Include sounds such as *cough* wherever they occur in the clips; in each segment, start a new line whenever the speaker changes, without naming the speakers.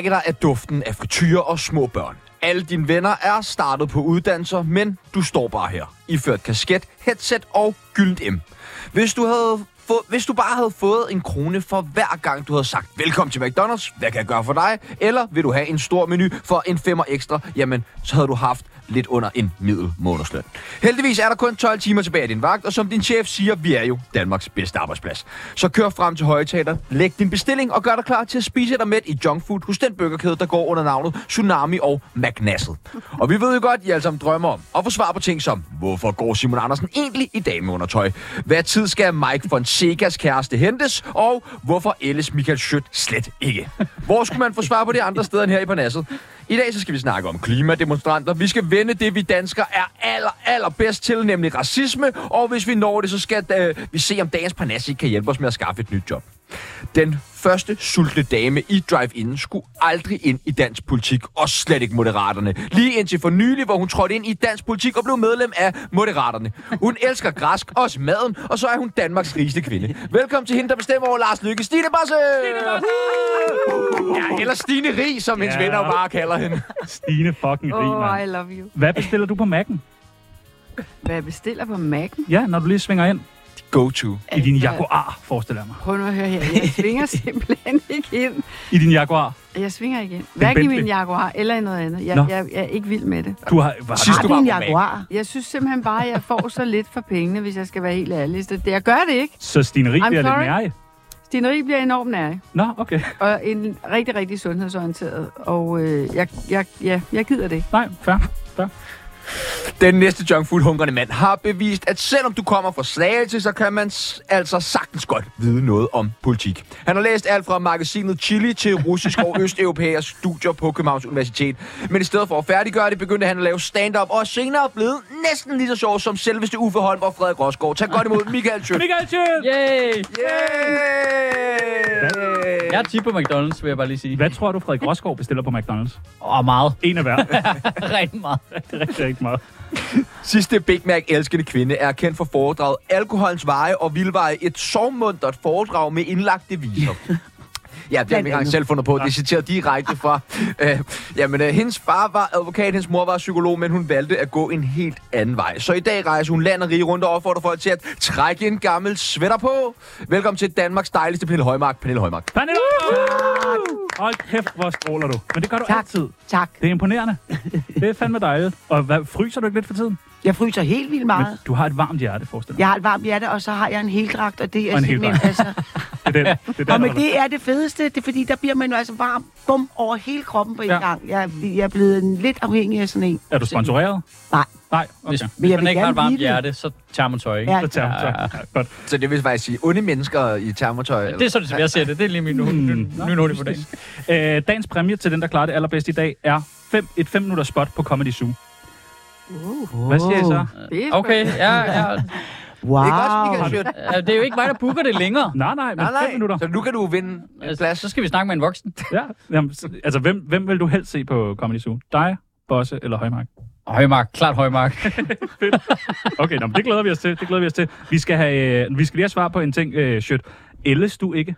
brække dig af duften af frityre og små børn. Alle dine venner er startet på uddannelser, men du står bare her. Iført kasket, headset og gyldent M. Hvis du havde få, hvis du bare havde fået en krone for hver gang, du havde sagt velkommen til McDonald's, hvad kan jeg gøre for dig? Eller vil du have en stor menu for en femmer ekstra? Jamen, så havde du haft lidt under en middel månedsløn. Heldigvis er der kun 12 timer tilbage af din vagt, og som din chef siger, vi er jo Danmarks bedste arbejdsplads. Så kør frem til højtaler, læg din bestilling og gør dig klar til at spise dig med i junkfood hos den burgerkæde, der går under navnet Tsunami og McNasset. Og vi ved jo godt, I alle sammen drømmer om at få svar på ting som, hvorfor går Simon Andersen egentlig i dameundertøj? Hvad tid skal Mike Fonseca's kæreste hentes? Og hvorfor ældes Michael Schødt slet ikke? Hvor skulle man få svar på det andre steder end her i Parnasset? I dag så skal vi snakke om klimademonstranter. Vi skal vende det, vi danskere er aller, aller bedst til, nemlig racisme. Og hvis vi når det, så skal øh, vi se, om dagens Parnasset kan hjælpe os med at skaffe et nyt job. Den første sultne dame i Drive-In skulle aldrig ind i dansk politik, og slet ikke Moderaterne. Lige indtil for nylig, hvor hun trådte ind i dansk politik og blev medlem af Moderaterne. Hun elsker græsk, også maden, og så er hun Danmarks rigeste kvinde. Velkommen til hende, der bestemmer over Lars Lykke, Stine Bosse! Ja, eller Stine Rig, som hendes
Ja.
venner jo bare kalder hende.
Stine fucking rig,
Oh, I love you.
Hvad bestiller du på Mac'en?
Hvad jeg bestiller på Mac'en?
Ja, når du lige svinger ind
Go to.
i din Jaguar, forestiller jeg mig.
Prøv nu at høre her. Jeg svinger *laughs* simpelthen ikke ind.
I din Jaguar.
Jeg svinger ikke ind. Hverken i min Jaguar eller i noget andet. Jeg,
Nå.
jeg, jeg er ikke vild med det.
Du har... Var,
Sidst du var
din
på Mac.
Jaguar?
Jeg synes simpelthen bare, at jeg får så lidt for pengene, hvis jeg skal være helt ærlig. Så det, jeg gør det ikke.
så Stine Rig
I'm
bliver lidt
sorry.
mere
Stineri bliver enormt nær.
Nå, okay.
Og en rigtig, rigtig sundhedsorienteret. Og øh, jeg, jeg, ja, jeg gider det.
Nej, fair. fair.
Den næste junkfood-hungrende mand har bevist, at selvom du kommer fra Slagelse, så kan man s- altså sagtens godt vide noget om politik. Han har læst alt fra magasinet Chili til russisk og *laughs* østeuropæisk studier på Københavns Universitet. Men i stedet for at færdiggøre det, begyndte han at lave stand-up, og er senere blevet næsten lige så sjov som selveste Uffe Holm og Frederik Rosgaard. Tag godt imod Michael Schødt.
Michael Schødt!
Yay!
Yeah!
Jeg er på McDonald's, vil jeg bare lige sige.
Hvad tror du, Frederik Rosgaard bestiller på McDonald's?
Åh, oh, meget.
En af hver. *laughs*
Rigtig meget.
rigtig, rigtig meget.
Sidste Big Mac elskende kvinde er kendt for foredraget Alkoholens Veje og Vildveje. Et sovmuntert foredrag med indlagte viser. Ja, det har jeg ikke engang selv fundet på. Det er citeret direkte fra... *laughs* Øh, jamen, øh, hendes far var advokat, hendes mor var psykolog, men hun valgte at gå en helt anden vej. Så i dag rejser hun land og rige rundt og opfordrer folk til at trække en gammel sweater på. Velkommen til Danmarks dejligste Pernille Højmark. Pernille Højmark.
Pernille! Hold kæft, hvor stråler du. Men det gør du
Tak.
altid.
Tak.
Det er imponerende. Det er fandme dejligt. Og hvad, fryser du ikke lidt for tiden?
Jeg fryser helt vildt
Men
meget.
du har et varmt hjerte, forestil dig.
Jeg har et varmt hjerte, og så har jeg en heldragt, og det er
Og en
simpelthen... Altså, *laughs*
Det er den. Det er den
og men det er det fedeste, det er fordi, der bliver man jo altså varm, bum, over hele kroppen på en
Ja.
gang. Jeg, jeg er blevet en- lidt afhængig af sådan en.
Er du sponsoreret?
Nej.
Nej,
Hvis,
okay.
hvis
jeg
man ikke har et varmt hjerte, så tager man tøj, ikke?
Ja.
Så tager
Ja,
ja.
Så det vil faktisk sige, onde mennesker i termotøj.
Det er sådan, som jeg ser det. Det er lige min nu,
Mm.
nu, nu, nu, nu på dagen.
Øh, dagens præmie til den, der klarer det allerbedst i dag, er fem, et 5 minutters spot på Comedy Zoo.
Uh,
Hvad siger I så?
det er
Okay, ja, ja.
Wow.
Michael Schødt?
Ja, Det er jo ikke mig, der booker det længere.
Nej, nej, men
Nej,
5
nej.
minutter.
Så nu kan du vinde en
Altså,
plads.
så skal vi snakke med en voksen. *laughs*
Ja. Jamen, så- altså, hvem, hvem vil du helst se på Comedy Zoo? Dig, Bosse eller Højmark?
Højmark, klart Højmark. *laughs*
Okay, nå, det glæder vi os til. Det glæder vi os til. Vi skal, have, øh, vi skal lige have svar på en ting, øh, Sjøt. Ældes du ikke?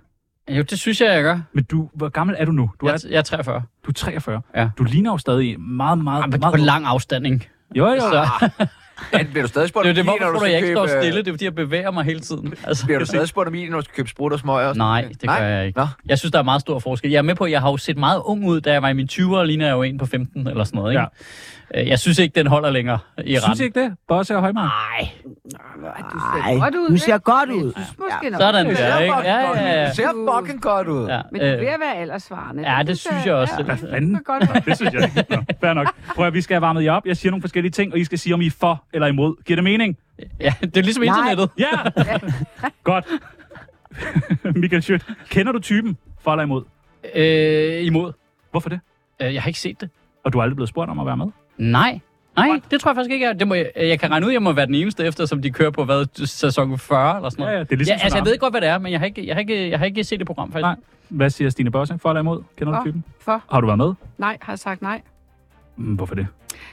Jo, det synes jeg, jeg gør.
Men du, hvor gammel er du nu? Du er,
Jeg, jeg er 43.
du er 43.
Ja.
Du ligner jo stadig meget, meget,
Jamen,
meget...
på lang afstand, ikke?
Jo, jo.
Så, *laughs*
Ja, bliver du stadig spurgt
det er
om
det,
min,
hvorfor
når du
du,
skal
jeg ikke står
købe, øh,
stille? Det er, fordi jeg bevæger mig hele tiden. Altså,
Bliver du stadig spurgt om min, når du skal købe sprut og smøger? og
Nej, det gør jeg ikke.
Nå.
Jeg synes, der er meget stor forskel. Jeg er med på, at jeg har jo set meget ung ud, da jeg var i mine 20'ere, og ligner jeg jo en på 15 eller sådan noget. Ikke? Ja. Jeg synes ikke, den holder længere i
Synes I ikke det? Bosse og Højmark?
Nej,
du ser godt ud.
du ser
ikke?
godt ud.
Nok.
sådan
Det ser
der, ikke? Ja,
godt ud.
ja, ja.
Det ser fucking godt ud.
ja.
Men du er
øh,
ved at være aldersvarende.
Ja, det synes jeg også.
Ja,
Hvad fanden?
det er godt.
Det synes jeg ikke. Fair nok. Prøv at vi skal have varmet jer op. Jeg siger nogle forskellige ting, og I skal sige, om I er for eller imod. Giver det mening?
ja, det er ligesom
Nej.
internettet.
Ja! *laughs* Godt. *laughs* Michael Schødt, kender du typen for eller imod?
Øh, imod.
Hvorfor det?
Øh, jeg har ikke set det.
Og du er aldrig blevet spurgt om at være med?
Nej. Nej, det tror jeg faktisk ikke, jeg, det må, jeg, jeg kan regne ud, at jeg må være den eneste efter, som de kører på, hvad, sæson 40 eller sådan noget.
Ja, ja, det er ligesom
ja, altså, jeg ved godt, hvad det er, men jeg har ikke, jeg har ikke, jeg har ikke set det program, faktisk.
Nej. Hvad siger Stine Bosse? For eller imod? Kender du
For.
typen?
For.
Har du været med?
Nej, har jeg sagt nej.
Mm, hvorfor det?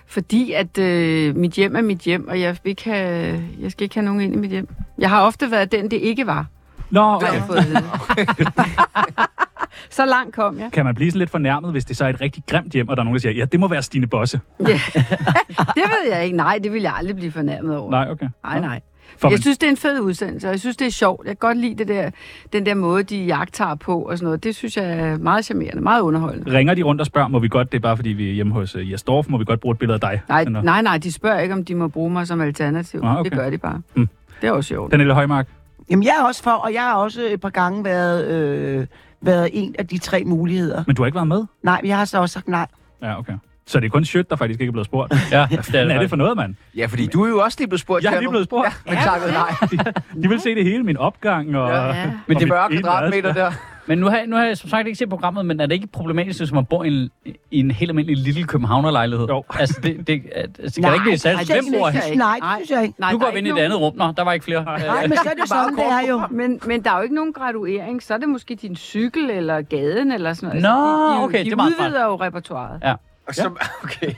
Fordi at øh, mit hjem er mit hjem, og jeg, vil ikke have, jeg skal ikke have nogen ind i mit hjem. Jeg har ofte været den, det ikke var.
Nå,
Har
okay. *laughs* *laughs*
så langt kom jeg.
Kan man blive sådan lidt fornærmet, hvis det så er et rigtig grimt hjem, og der er nogen, der siger, ja, det må være Stine Bosse? *laughs*
Det ved jeg ikke. Nej, det vil jeg aldrig blive fornærmet over.
Nej, okay.
Nej, nej.
For
Jeg synes, det er en fed udsendelse, og jeg synes, det er sjovt. Jeg kan godt lide det der, den der måde, de jagter på og sådan noget. Det synes jeg er meget charmerende, meget underholdende.
ringer de rundt og spørger, må vi godt, det er bare fordi vi er hjemme hos uh, Jes Dorf, må vi godt bruge et billede af dig?
Nej,
noget.
nej, nej, de spørger ikke, om de må bruge mig som alternativ.
Ah, okay.
Det gør de bare.
Mm.
Det er også sjovt.
Pernille Højmark,
Jamen, jeg er også for, og jeg har også et par gange været, øh, været en af de tre muligheder.
men du har ikke været med?
Nej, jeg har så også sagt nej.
Ja, okay. Så det er kun Sjøt, der faktisk ikke er blevet spurgt.
Ja, *laughs* det
Hvad er det for noget, mand?
Ja, fordi du er jo også lige blevet spurgt.
Jeg er lige blevet spurgt.
Ja, men takket nej.
De vil se det hele, min opgang og...
Ja.
Ja.
Men
Og
det
mit
40
ene
kvadratmeter der.
Men nu har, jeg, nu har jeg som sagt ikke set programmet, men er det ikke problematisk, hvis man bor i en, i en helt almindelig lille københavnerlejlighed?
Jo.
Altså, det, det, altså, kan det ikke blive særligt bor
jeg
her?
Nej, det synes jeg ikke.
Nej,
Nu går vi ind i et andet rum. Nå, der var ikke flere.
Nej, men så er det *laughs* sådan, det er jo.
Men, men der er jo ikke nogen graduering. Så er det måske din cykel eller gaden eller sådan noget.
Nå,
de, de,
okay,
de
det er meget
udvider jo repertoireet.
Ja. *laughs*
Okay.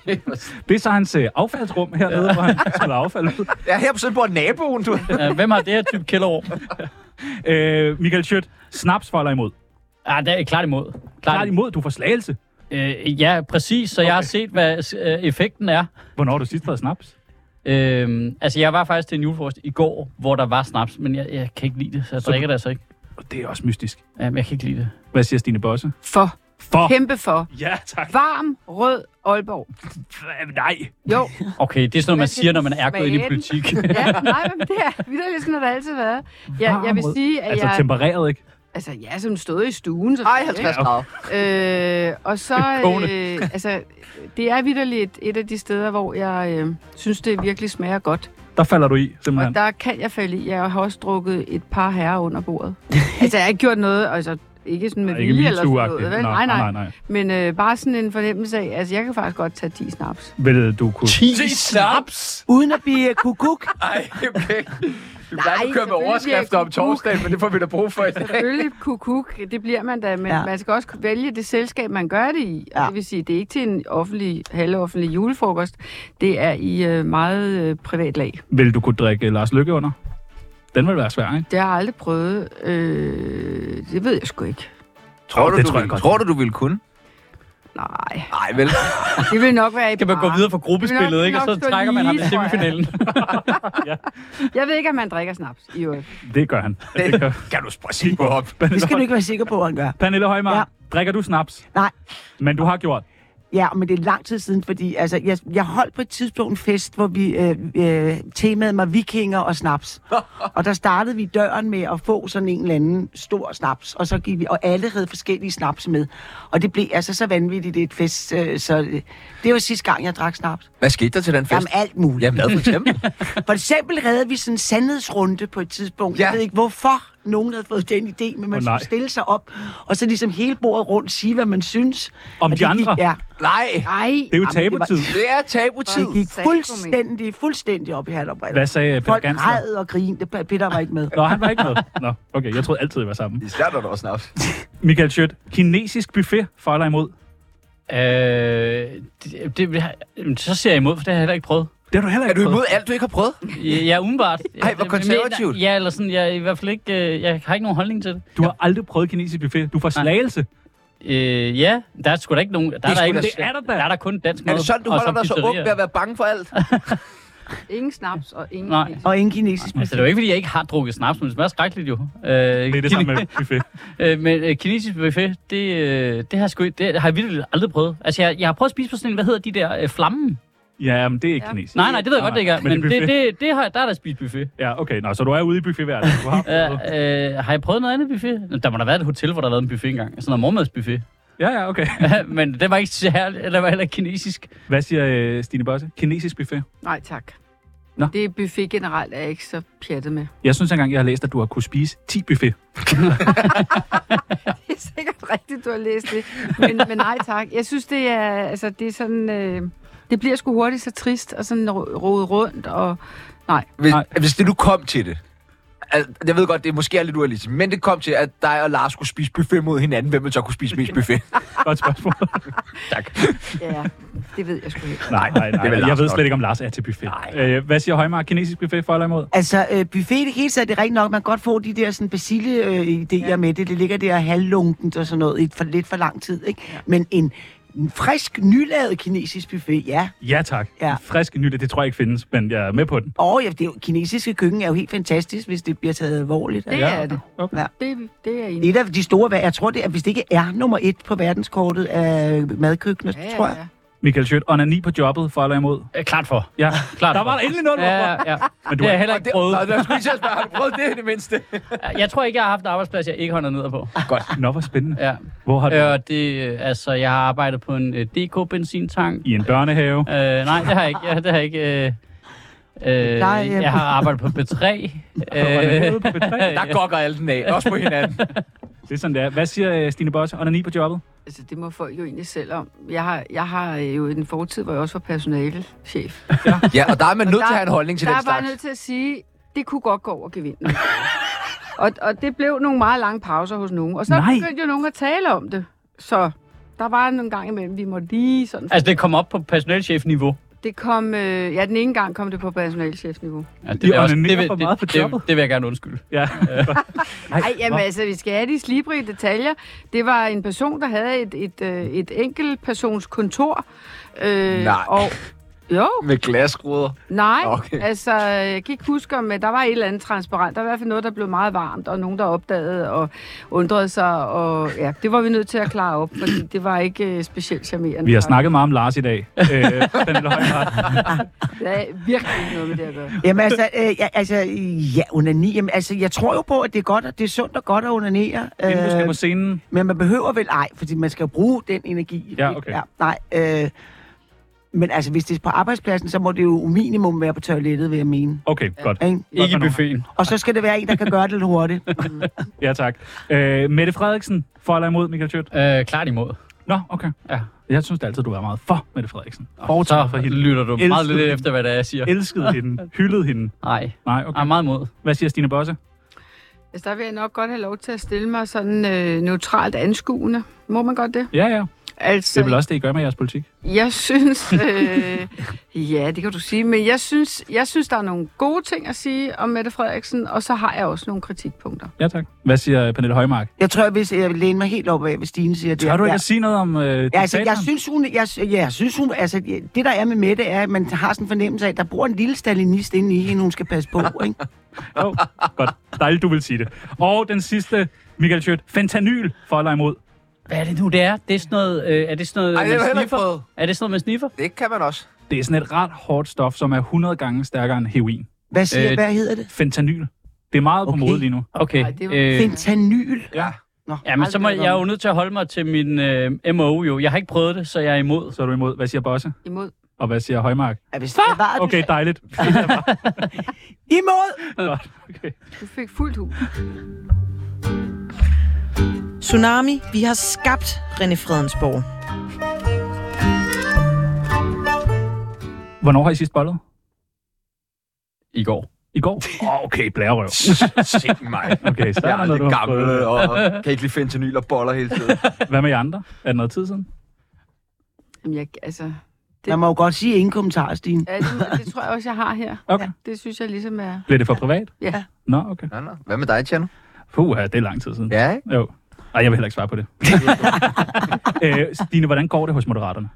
Det er så hans øh, affaldsrum hernede, hvor han *laughs* smider affald ud.
Ja, her på sådan bor naboen, du.
Hvem har det her type kælderrum?
Øh, Michael Schødt, snaps for eller imod?
Ah, det er klart imod.
Klart imod, du får slagelse.
Øh, ja, præcis. Så okay. jeg har set, hvad øh, effekten er.
Hvornår har du sidst været snaps?
Øhm, altså, jeg var faktisk til en julefrokost i går, hvor der var snaps, men jeg, jeg kan ikke lide det, så jeg
Så-
drikker det altså ikke.
Og det er også mystisk.
Ja, men jeg kan ikke lide det.
Hvad siger Stine Bosse?
For.
For.
Kæmpe for.
Ja, tak.
Varm, rød Aalborg. *laughs*
Nej.
Jo.
Okay, det er sådan noget, man siger, når man er gået ind i politik.
Ja, nej, men det er vidderligt sådan, har det altid været. Ja, jeg vil sige, at
Altså
jeg...
tempereret, ikke?
Altså, ja, som stod i stuen. Så
Ej, 50 grader.
Øh, og så, *laughs* øh, altså, det er vidderligt et, af de steder, hvor jeg øh, synes, det virkelig smager godt.
Der falder du i,
Og
simpelthen.
der kan jeg falde i. Jeg har også drukket et par herrer under bordet. altså, jeg har ikke gjort noget, altså, ikke sådan med
Nej, ikke
vilje eller sådan noget. Vel? Nej, nej,
nej, nej.
Men øh, bare sådan en fornemmelse af, altså, jeg kan faktisk godt tage 10 snaps.
Vil du kunne...
10 snaps?
Uden at blive kukuk. *laughs*
Ej, okay. Vi
Nej,
plejer at køre med overskrifter om
bliver
torsdagen, men det får vi da brug for i dag.
Selvfølgelig kukuk, det bliver man da, men ja. Man skal også vælge det selskab, man gør det i. Ja. Det vil sige, det er ikke til en offentlig, halvoffentlig julefrokost. Det er i øh, meget øh, privat lag.
Vil du kunne drikke Lars Lykke under? Den vil være svær, ikke?
Det har jeg aldrig prøvet. Øh, det ved jeg sgu ikke.
Tror du,
det
du,
tror jeg
vil, tror du, du ville kunne?
Nej,
Nej, vel?
det vil nok være i
Kan man gå videre fra gruppespillet,
Det vil
ikke? Og
nok
så trækker man ham i
lige, tror *laughs* jeg.
semifinalen.
Ved ikke, om man drikker snaps i øvrigt.
Det gør han. Det gør.
Kan du sige på op?
Det skal du ikke være sikker på, at han gør.
Pernille Højmark,
Ja.
drikker du snaps?
Nej.
Men du har gjort.
Ja, men det er lang tid siden, fordi altså, jeg, jeg holdt på et tidspunkt en fest, hvor vi øh, øh, temaede mig vikinger og snaps. *laughs* og der startede vi døren med at få sådan en eller anden stor snaps, og så gik vi, og alle havde forskellige snaps med. Og det blev altså så vanvittigt et fest, øh, så øh, det var sidste gang, jeg drak snaps.
Hvad skete der til den fest?
Jamen alt muligt.
Jamen, hvad for eksempel? *laughs*
For eksempel redde vi sådan en sandhedsrunde på et tidspunkt.
Ja.
Jeg ved ikke, hvorfor nogen havde fået den idé, men man
nej.
skulle stille sig op, og så ligesom hele bordet rundt sige, hvad man synes.
Om
Og
de
det gik-
andre?
Ja,
Nej,
Ej,
Det er jo
Jamen, det var-
tabutid.
det er tabutid.
det gik fuldstændig, fuldstændig op i hat og briller.
Hvad sagde Peter
Folk
Gansler?
græd og grinte. Peter var ikke med.
Nå, han var ikke med. Nå, okay, jeg troede altid, det var sammen.
Især når der var snaps.
Michael Schødt, kinesisk buffet for eller imod?
Øh, det, det, så ser jeg imod, for det har jeg heller ikke prøvet.
Det har du heller
Er
ikke
du
prøvet.
imod alt, du ikke har prøvet?
Ja, ja umiddelbart.
Ej, hvor konservativt.
Ja, eller sådan, jeg er i hvert fald ikke, øh, jeg har ikke nogen holdning til det.
Du har aldrig prøvet kinesisk buffet. Du får slagelse.
Øh, ja, der er sgu da ikke nogen, der er,
sgu
der ikke,
da
Det er der da.
der er der kun dansk
Er
mad.
det sådan, du holder dig så ung ved at være bange for alt? *laughs*
ingen snaps og ingen
Nej.
Og ingen kinesisk.
Altså, det er jo ikke, fordi jeg ikke har drukket snaps, men det smager skrækkeligt jo. Øh,
Det er det samme med buffet. *laughs*
Øh, men øh, kinesisk buffet, det, øh, det, har sgu, ikke- det har jeg virkelig aldrig prøvet. Altså, jeg, jeg har prøvet at spise på sådan en, hvad hedder de der, øh, flammen?
Ja, men det er ikke
Ja.
kinesisk.
Nej, nej, det ved jeg godt, det ikke er.
Men
Men
det er
det, det, det har, der er der spist buffet.
Ja, okay. Nå, så du er ude i buffetverdenen. Du har
Ja, øh, har jeg prøvet noget andet buffet? Der må da være et hotel, hvor der har været en buffet engang. Sådan noget mormadsbuffet.
Ja, ja, okay. *laughs*
men det var ikke så herligt, eller var heller kinesisk.
Hvad siger øh, Stine Bosse? Kinesisk buffet?
Nej, tak.
Nå.
Det er buffet generelt, er jeg ikke så pjattet med.
Jeg synes engang, jeg har læst, at du har kunne spise 10 buffet. *laughs*
Det er sikkert rigtigt, du har læst det. Men, men nej tak. Jeg synes, det er, altså, det er sådan... Øh, det bliver sgu hurtigt så trist og sådan ro- rodet rundt. Og, nej,
Hvis,
Nej.
hvis det nu kom til det, al- jeg ved godt, det er måske er lidt urealistisk, men det kom til, at dig og Lars skulle spise buffet mod hinanden. Hvem vil så kunne spise mest buffet? *laughs*
Godt spørgsmål. *laughs*
Ja, det ved jeg sgu ikke.
Nej, nej, nej.
vel
Jeg
Lars
ved
nok.
slet ikke, om Lars er til buffet. Øh, hvad siger Højmark? Kinesisk buffet for eller imod?
Altså, øh, buffet i det hele taget, det er rigtigt nok, man kan godt få de der sådan basile-idéer ja. med det. Det ligger der halvlunkent og sådan noget i for, lidt for lang tid, ikke? Ja. Men en, en frisk, nylavet kinesisk buffet, ja.
Ja, tak.
Ja.
En frisk nyt, det tror jeg ikke findes, men jeg er med på den.
Og ja, det er jo, kinesiske køkken er jo helt fantastisk, hvis det bliver taget alvorligt.
Det
Ja.
er det.
Okay.
Ja.
Det, det er enig.
Et af de store, jeg tror det er, hvis det ikke er nummer et på verdenskortet af madkøkkener,
Ja,
tror jeg.
Michael Schødt, onani på jobbet for eller imod?
Øh, klart for.
Ja, *laughs*
Klart
der
for.
var der endelig noget, du
Ja,
var
ja, ja.
Men du
har
er
jeg heller ikke prøvet.
Nå, jeg skulle at spørge, har du prøvet det i det mindste? *laughs*
Jeg tror ikke, jeg har haft en arbejdsplads, jeg ikke holder ned på.
godt. Nå, hvor spændende.
Ja.
Hvor har du
Øh, det, øh, altså, jeg har arbejdet på en øh, DK-benzintank.
i en børnehave?
Øh, nej, det har jeg ikke. Ja, det har jeg ikke. Øh, øh,
Plejehjem.
jeg har arbejdet på B3.
Onani på B3? *laughs*
Der gokker alle den af, også på hinanden.
Det er sådan, det er. Hvad siger øh, Stine Bosse? Onani på jobbet?
Altså, det må folk jo egentlig selv om. Jeg har, jeg har øh, jo en fortid, hvor jeg også var personalechef.
Ja, og der er man nødt
der-
til at have en holdning til
Der
den
er bare
slags.
nødt til at sige, det kunne godt gå over gevinden. og, og det blev nogle meget lange pauser hos nogen. Og så
Nej.
begyndte jo nogen at tale om det. Så der var nogle gange imellem, vi måtte lige sådan...
Altså, det kom op på personalchef-niveau.
Det kom... Øh, ja, den ene gang kom det på personalchefniveau.
Ja, det,
De
vil også, det, vil,
for meget
det, det,
jobbet.
det vil jeg gerne undskylde.
Ja.
Nej, *laughs* jamen altså, vi skal have de slibrige detaljer. Det var en person, der havde et, et, øh, et enkelt persons kontor. Øh,
Nej.
Og, jo,
Med glasruder.
nej.
Okay.
Altså, jeg kan ikke huske, om der var et eller andet transparent. Der var i hvert fald noget, der blev meget varmt, og nogen, der opdagede og undrede sig. Og ja, det var vi nødt til at klare op, fordi det var ikke øh, specielt charmerende.
Vi har snakket meget om Lars i dag. *laughs* Øh.
Det er virkelig ikke noget med det at gøre.
Jamen altså, øh, ja, altså, ja, onani, jamen, altså, jeg tror jo på, at det er godt, og det er sundt og godt at onanere.
Inden du skal
Øh,
på scenen.
Men man behøver vel ej, fordi man skal jo bruge den energi.
Ja, okay.
Ja, nej, øh, men altså, hvis det er på arbejdspladsen, så må det jo minimum være på toilettet, vil jeg mene.
Okay, godt.
Ikke?
Ikke i buffeten.
Og så skal det være en, der kan gøre det lidt hurtigt. *laughs*
Ja, tak. Øh, Mette Frederiksen, for eller imod Michael Schødt?
Øh, klart imod.
Nå, okay.
Ja.
Jeg synes altid, du er meget for Mette Frederiksen.
Så
Fortaler for hende.
lytter du
Elskede
meget lidt
hende.
efter, hvad det er, jeg siger.
Elskede hende. Hyldede hende. *laughs*
Nej,
Nej,
jeg er
okay.
meget imod.
Hvad siger Stine Bosse?
Altså, der vil jeg nok godt have lov til at stille mig sådan øh, neutralt anskuende. Må man godt det?
Ja, ja.
Altså,
Det er vel også det, I gør med jeres politik.
Jeg synes, øh, ja, det kan du sige, men jeg synes, jeg synes, der er nogle gode ting at sige om Mette Frederiksen, og så har jeg også nogle kritikpunkter.
Ja, tak. Hvad siger Pernille Højmark?
Jeg tror, hvis jeg vil læne mig helt op af, hvad Stine siger. Det
Tør du ikke
ja.
at sige noget om øh,
Ja, altså, jeg synes, hun, jeg, ja, jeg synes, hun, altså, det der er med Mette, er, at man har sådan en fornemmelse af, at der bor en lille stalinist inde i hende, hun skal passe på, ikke? *laughs*
Jo, godt. Dejligt, du vil sige det. Og den sidste, Michael Schødt. Fentanyl, for eller imod?
Hvad er det nu, det er? Det er sådan noget, øh, er det sådan noget,
Ej, det
man sniffer? Er det sådan noget, man sniffer?
Det kan man også.
Det er sådan et ret hårdt stof, som er 100 gange stærkere end heroin.
Hvad, siger,
Øh,
hvad hedder det?
Fentanyl. Det er meget på
Okay.
mode lige nu.
Okay.
Ej, det var-
øh,
Fentanyl.
Ja.
Nå,
ja, men så må jeg er jo nødt til at holde mig til min øh, MO jo. Jeg har ikke prøvet det, så jeg er imod.
Så er du imod. Hvad siger Bosse?
Imod.
Og hvad siger Højmark?
Ja, hvis det var, du
Okay, dejligt. *laughs*
Imod!
Godt. Okay.
Du fik fuldt hus.
Tsunami, vi har skabt René Fredensborg.
Hvornår har I sidst bollet?
I går.
I går? Oh, okay, blærerøv. *laughs*
Sikke mig.
Okay, så er
Jeg
der
er lidt
har
gammel,
prøvet.
og *laughs* kan ikke lide fentanyl og boller hele tiden.
Hvad med jer andre? Er det noget tid siden?
Jamen, jeg, altså,
Man må jo godt sige ingen kommentar, Stine.
ja, det, det tror jeg også, jeg har her.
Okay.
Det synes jeg ligesom er...
Bliver det for privat?
Ja.
Nå, okay.
Nå, nå. Hvad med dig, Tjerno?
Puh, ja, det er lang tid siden.
Ja, ikke?
Jo. Ej, jeg vil heller ikke svare på det. *laughs* øh, Stine, hvordan går det hos Moderaterne?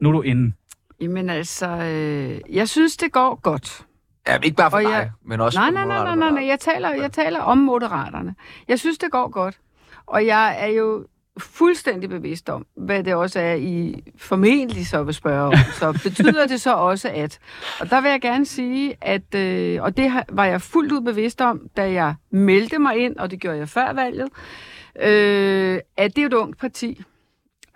Nu er du inde.
Jamen altså, øh, jeg synes, det går godt.
Ja, ikke bare for
Og jeg-
men også
Nej,
for
nej, nej, nej, nej, nej. Jeg taler, jeg taler om moderaterne. Jeg synes, det går godt. Og jeg er jo fuldstændig bevidst om, hvad det også er, I formentlig så vil spørge om. Så betyder det så også at... Og der vil jeg gerne sige, at... Øh, og det var jeg fuldt ud bevidst om, da jeg meldte mig ind, og det gjorde jeg før valget, øh, Øh, at det er et ungt parti.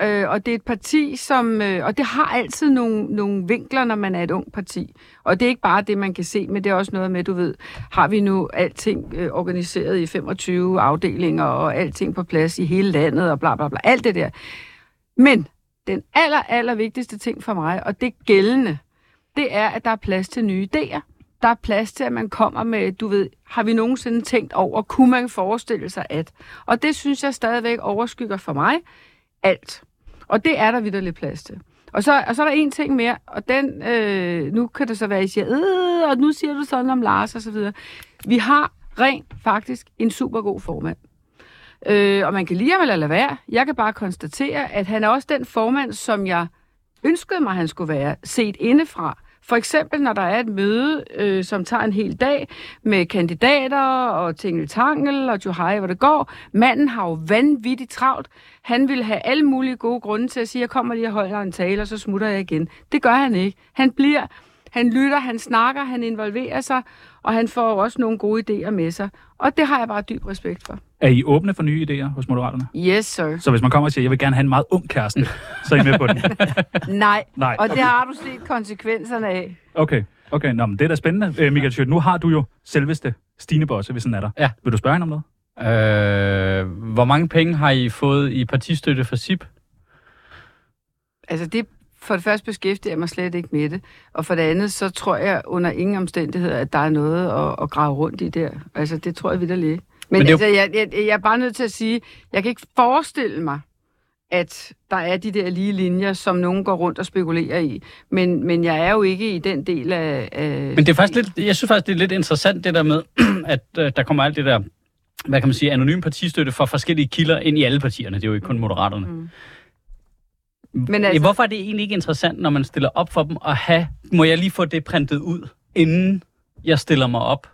Øh, og det er et parti, som... Øh, og det har altid nogle, nogle vinkler, når man er et ung parti. Og det er ikke bare det, man kan se, men det er også noget med, du ved, har vi nu alting øh, organiseret i 25 afdelinger, og alting på plads i hele landet, og bla bla bla, alt det der. Men den aller, aller vigtigste ting for mig, og det gældende, det er, at der er plads til nye idéer. Der er plads til, at man kommer med, du ved, har vi nogensinde tænkt over, kunne man forestille sig at? Og det synes jeg stadigvæk overskygger for mig alt. Og det er der vidderligt plads til. Og så, og så er der en ting mere, og den, øh, nu kan det så være, at I siger, øh, og nu siger du sådan om Lars og så videre. Vi har rent faktisk en super god formand. Øh, og man kan lige eller lade være. Jeg kan bare konstatere, at han er også den formand, som jeg ønskede mig, han skulle være, set indefra. For eksempel, når der er et møde, øh, som tager en hel dag med kandidater og tingeltangel og Johai, hvor det går. Manden har jo vanvittigt travlt. Han vil have alle mulige gode grunde til at sige, jeg kommer lige og holder en tale, og så smutter jeg igen. Det gør han ikke. Han bliver, han lytter, han snakker, han involverer sig, og han får også nogle gode idéer med sig. Og det har jeg bare dyb respekt for.
Er I åbne for nye idéer hos Moderaterne?
Yes, sir.
Så hvis man kommer og siger, jeg vil gerne have en meget ung kæreste, så er I med på den? *laughs*
Nej.
Nej,
Og det har du set konsekvenserne af.
Okay, okay. Nå, men det er da spændende. Øh, Michael Schødt, nu har du jo selveste Stine Bosse, hvis den er der.
Ja.
Vil du spørge hende om noget?
Øh, hvor mange penge har I fået i partistøtte fra SIP?
Altså det, for det første beskæftiger jeg mig slet ikke med det. Og for det andet, så tror jeg under ingen omstændigheder, at der er noget at, at grave rundt i der. Altså det tror jeg vidderligt ikke. Men,
Men det
altså, jeg, jeg, jeg er bare nødt til at sige, jeg kan ikke forestille mig, at der er de der lige linjer, som nogen går rundt og spekulerer i. Men, men jeg er jo ikke i den del af... af
Men det er faktisk lidt, jeg synes faktisk, det er lidt interessant det der med, *clears throat* at øh, der kommer alt det der, hvad kan man sige, anonym partistøtte fra forskellige kilder ind i alle partierne. Det er jo ikke kun moderaterne.
Mm.
Men altså, Hvorfor er det egentlig ikke interessant, når man stiller op for dem, at have, må jeg lige få det printet ud, inden jeg stiller mig op?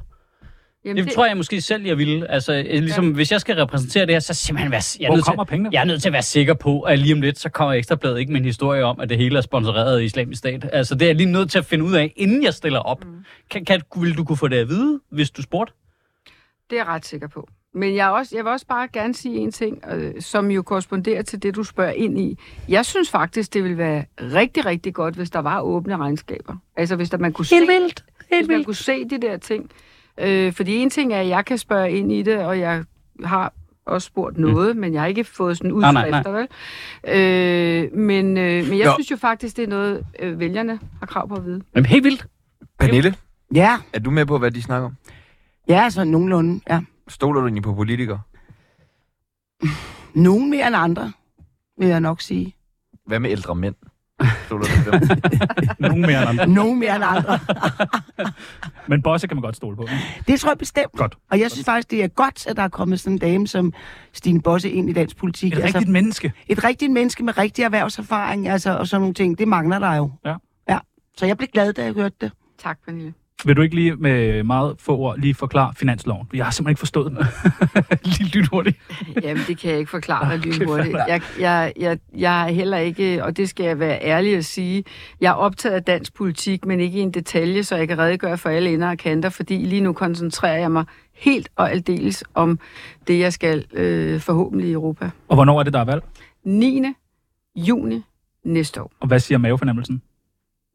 Jamen,
Det, det tror jeg måske selv, jeg ville. Altså, ligesom, ja. hvis jeg skal repræsentere det her, så simpelthen være, jeg er, nødt til,
pengene?
jeg er nødt til at være sikker på, at lige om lidt, så kommer Ekstrabladet ikke med en historie om, at det hele er sponsoreret af islamisk stat. Altså, det er jeg lige nødt til at finde ud af, inden jeg stiller op. Mm. Kan, kan, vil du kunne få det at vide, hvis du spurgte?
Det er jeg ret sikker på. Men jeg, også, jeg vil også bare gerne sige en ting, øh, som jo korresponderer til det, du spørger ind i. Jeg synes faktisk, det ville være rigtig, rigtig godt, hvis der var åbne regnskaber. Altså hvis der, man kunne
Helt
se,
vildt.
hvis
Helt
man
vildt.
kunne se de der ting. Øh, fordi en ting er, at jeg kan spørge ind i det, og jeg har også spurgt noget, mm. men jeg har ikke fået sådan
Nej, nej,
udskrifter, vel? Øh, men, øh, men jeg
Nå.
synes jo faktisk, det er noget, øh, vælgerne har krav på at vide.
Men helt vildt.
Pernille,
Ja,
er du med på, hvad de snakker om?
ja, altså nogenlunde, ja.
Stoler du egentlig på politikere?
Nogen mere end andre, vil jeg nok sige.
Hvad med ældre mænd? Stoler du på dem? *laughs*
Nogen mere end andre.
Nogen mere end andre. *laughs*
Men Bosse kan man godt stole på. ikke?
Det tror jeg bestemt.
Godt.
Og jeg synes faktisk, det er godt, at der er kommet sådan en dame som Stine Bosse ind i dansk politik.
Et rigtigt menneske.
et rigtigt menneske med rigtig erhvervserfaring, altså, og sådan nogle ting. Det mangler der jo.
Ja.
ja. Så jeg blev glad, da jeg hørte det.
Tak, Pernille.
Vil du ikke lige med meget få ord lige forklare finansloven? Jeg har simpelthen ikke forstået den. *laughs* lige lyt hurtigt.
Jamen, det kan jeg ikke forklare dig lynhurtigt. Jeg, jeg, jeg, jeg er heller ikke, og det skal jeg være ærlig at sige, jeg er optaget af dansk politik, men ikke i en detalje, så jeg kan redegøre for alle ender og kanter, fordi lige nu koncentrerer jeg mig helt og aldeles om det, jeg skal øh, forhåbentlig i Europa.
Og hvornår er det, der er valg?
9. juni næste år.
Og hvad siger mavefornemmelsen?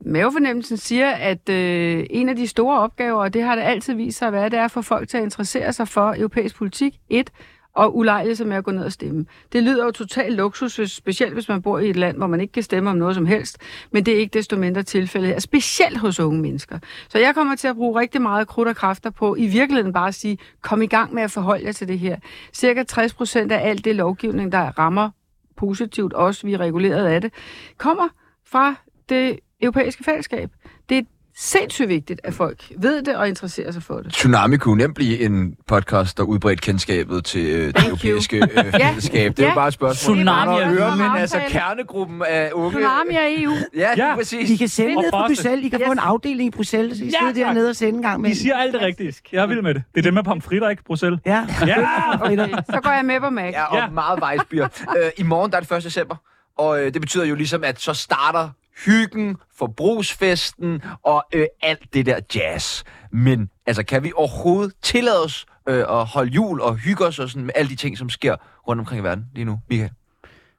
Mavefornemmelsen siger, at øh, en af de store opgaver, og det har det altid vist sig at være, det er at få folk til at interessere sig for europæisk politik. Et, og ulejlige som er at gå ned og stemme. Det lyder jo totalt luksus, hvis- specielt hvis man bor i et land, hvor man ikke kan stemme om noget som helst, men det er ikke desto mindre tilfældet her, specielt hos unge mennesker. Så jeg kommer til at bruge rigtig meget krudt og kræfter på i virkeligheden bare at sige, kom i gang med at forholde jer til det her. Cirka 60 procent af alt det lovgivning, der rammer positivt, også vi er reguleret af det, kommer fra det europæiske fællesskab. Det er sindssygt vigtigt, at folk ved det og interesserer sig for det.
Tsunami kunne nemt blive en podcast, der udbredt kendskabet til øh, det europæiske øh, *laughs* fællesskab. Det er
Ja.
jo bare et spørgsmål.
Tsunami
om at
er
høre,
en
men altså kernegruppen af unge...
Tsunami er EU.
Ja,
Ja.
ja. præcis.
I kan sende
Og
ned fra. Bruxelles. I kan
Yes.
få en afdeling i Bruxelles, så I
Ja,
sidder
tak.
dernede og sende en gang med.
I siger alt det rigtigt. Jeg er vild med det. Det er det med pomfritter, ikke, Bruxelles?
Ja.
Ja! *laughs*
Okay, så går jeg med på Mac.
Ja, og
Ja.
ja. meget vejsbier. øh, I morgen der er det 1. december, og øh, det betyder jo ligesom, at så starter hyggen, forbrugsfesten og øh, alt det der jazz. Men altså, kan vi overhovedet tillade os øh, at holde jul og hygge os og sådan, med alle de ting, som sker rundt omkring i verden lige nu, Michael?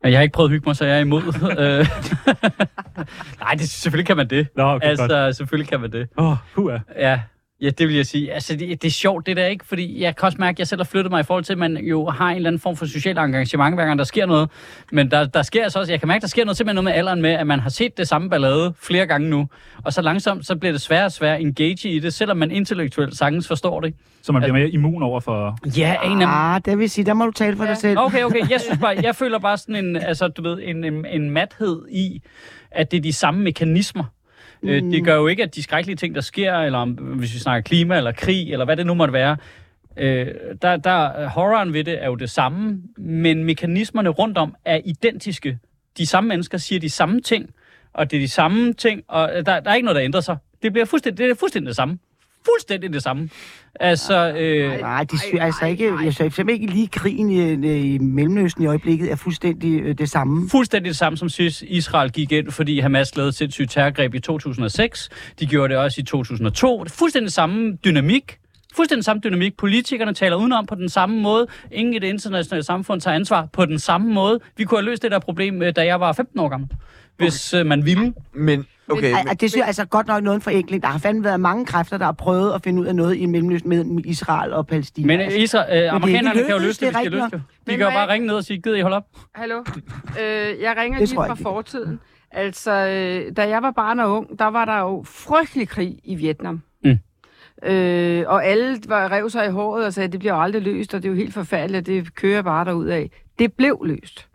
Ja, Jeg har ikke prøvet at hygge mig, så jeg er imod. *laughs* Øh, *laughs* Nej, det, selvfølgelig kan man det.
Nå, okay,
altså,
godt.
selvfølgelig kan man det.
Åh, oh, puha.
Ja. Ja, det vil jeg sige. Altså, det, det er sjovt, det der ikke, fordi jeg kan også mærke, at jeg selv har flyttet mig i forhold til, at man jo har en eller anden form for social engagement, hver gang der sker noget. Men der, der sker altså også, jeg kan mærke, der sker noget simpelthen noget med alderen med, at man har set det samme ballade flere gange nu. Og så langsomt, så bliver det sværere og sværere at engage i det, selvom man intellektuelt sagtens forstår det.
Så man bliver mere immun over for...
Ja, en af
Ah, det vil sige, der må du tale for dig selv.
Okay, okay. Jeg synes bare, *laughs* jeg føler bare sådan en, altså, du ved, en, en, en mathed i, at det er de samme mekanismer. Mm. Det gør jo ikke, at de skrækkelige ting, der sker, eller om, hvis vi snakker klima eller krig, eller hvad det nu måtte være, øh, der, der, horroren ved det er jo det samme, men mekanismerne rundt om er identiske. De samme mennesker siger de samme ting, og det er de samme ting, og der, der er ikke noget, der ændrer sig. Det bliver fuldstændig, det er fuldstændig det samme. Fuldstændig det samme. Altså, øh,
Nej, de sy- altså ikke, jeg synes simpelthen ikke lige krigen i, i Mellemøsten i øjeblikket er fuldstændig øh, det samme.
fuldstændig det samme, som synes Israel gik ind, fordi Hamas lavede et sindssygt terrorgreb i 2006. De gjorde det også i 2002. Det er fuldstændig samme dynamik. Fuldstændig samme dynamik. Politikerne taler udenom på den samme måde. Ingen i det internationale samfund tager ansvar på den samme måde. Vi kunne have løst det der problem, øh, da jeg var 15 år gammel. Hvis øh, man ville.
Men, okay,
Ej,
men,
det synes jeg altså godt nok noget en forenkling. Der har fandme været mange kræfter, der har prøvet at finde ud af noget i Mellemøsten med Israel og Palæstina.
Men
Altså,
Israel, øh, amerikanerne kan jo løse det,
det er
hvis de har lyst til. De
Men
kan jo bare ringe ned og sige, gider I holde op?
Hallo? Øh, jeg ringer
Det
lige fra
ikke.
fortiden. Altså, øh, da jeg var barn og ung, der var der jo frygtelig krig i Vietnam.
Mm.
Øh, og alle var, rev sig i håret og sagde, at det bliver aldrig løst, og det er jo helt forfærdeligt, og det kører bare derud af. Det blev løst.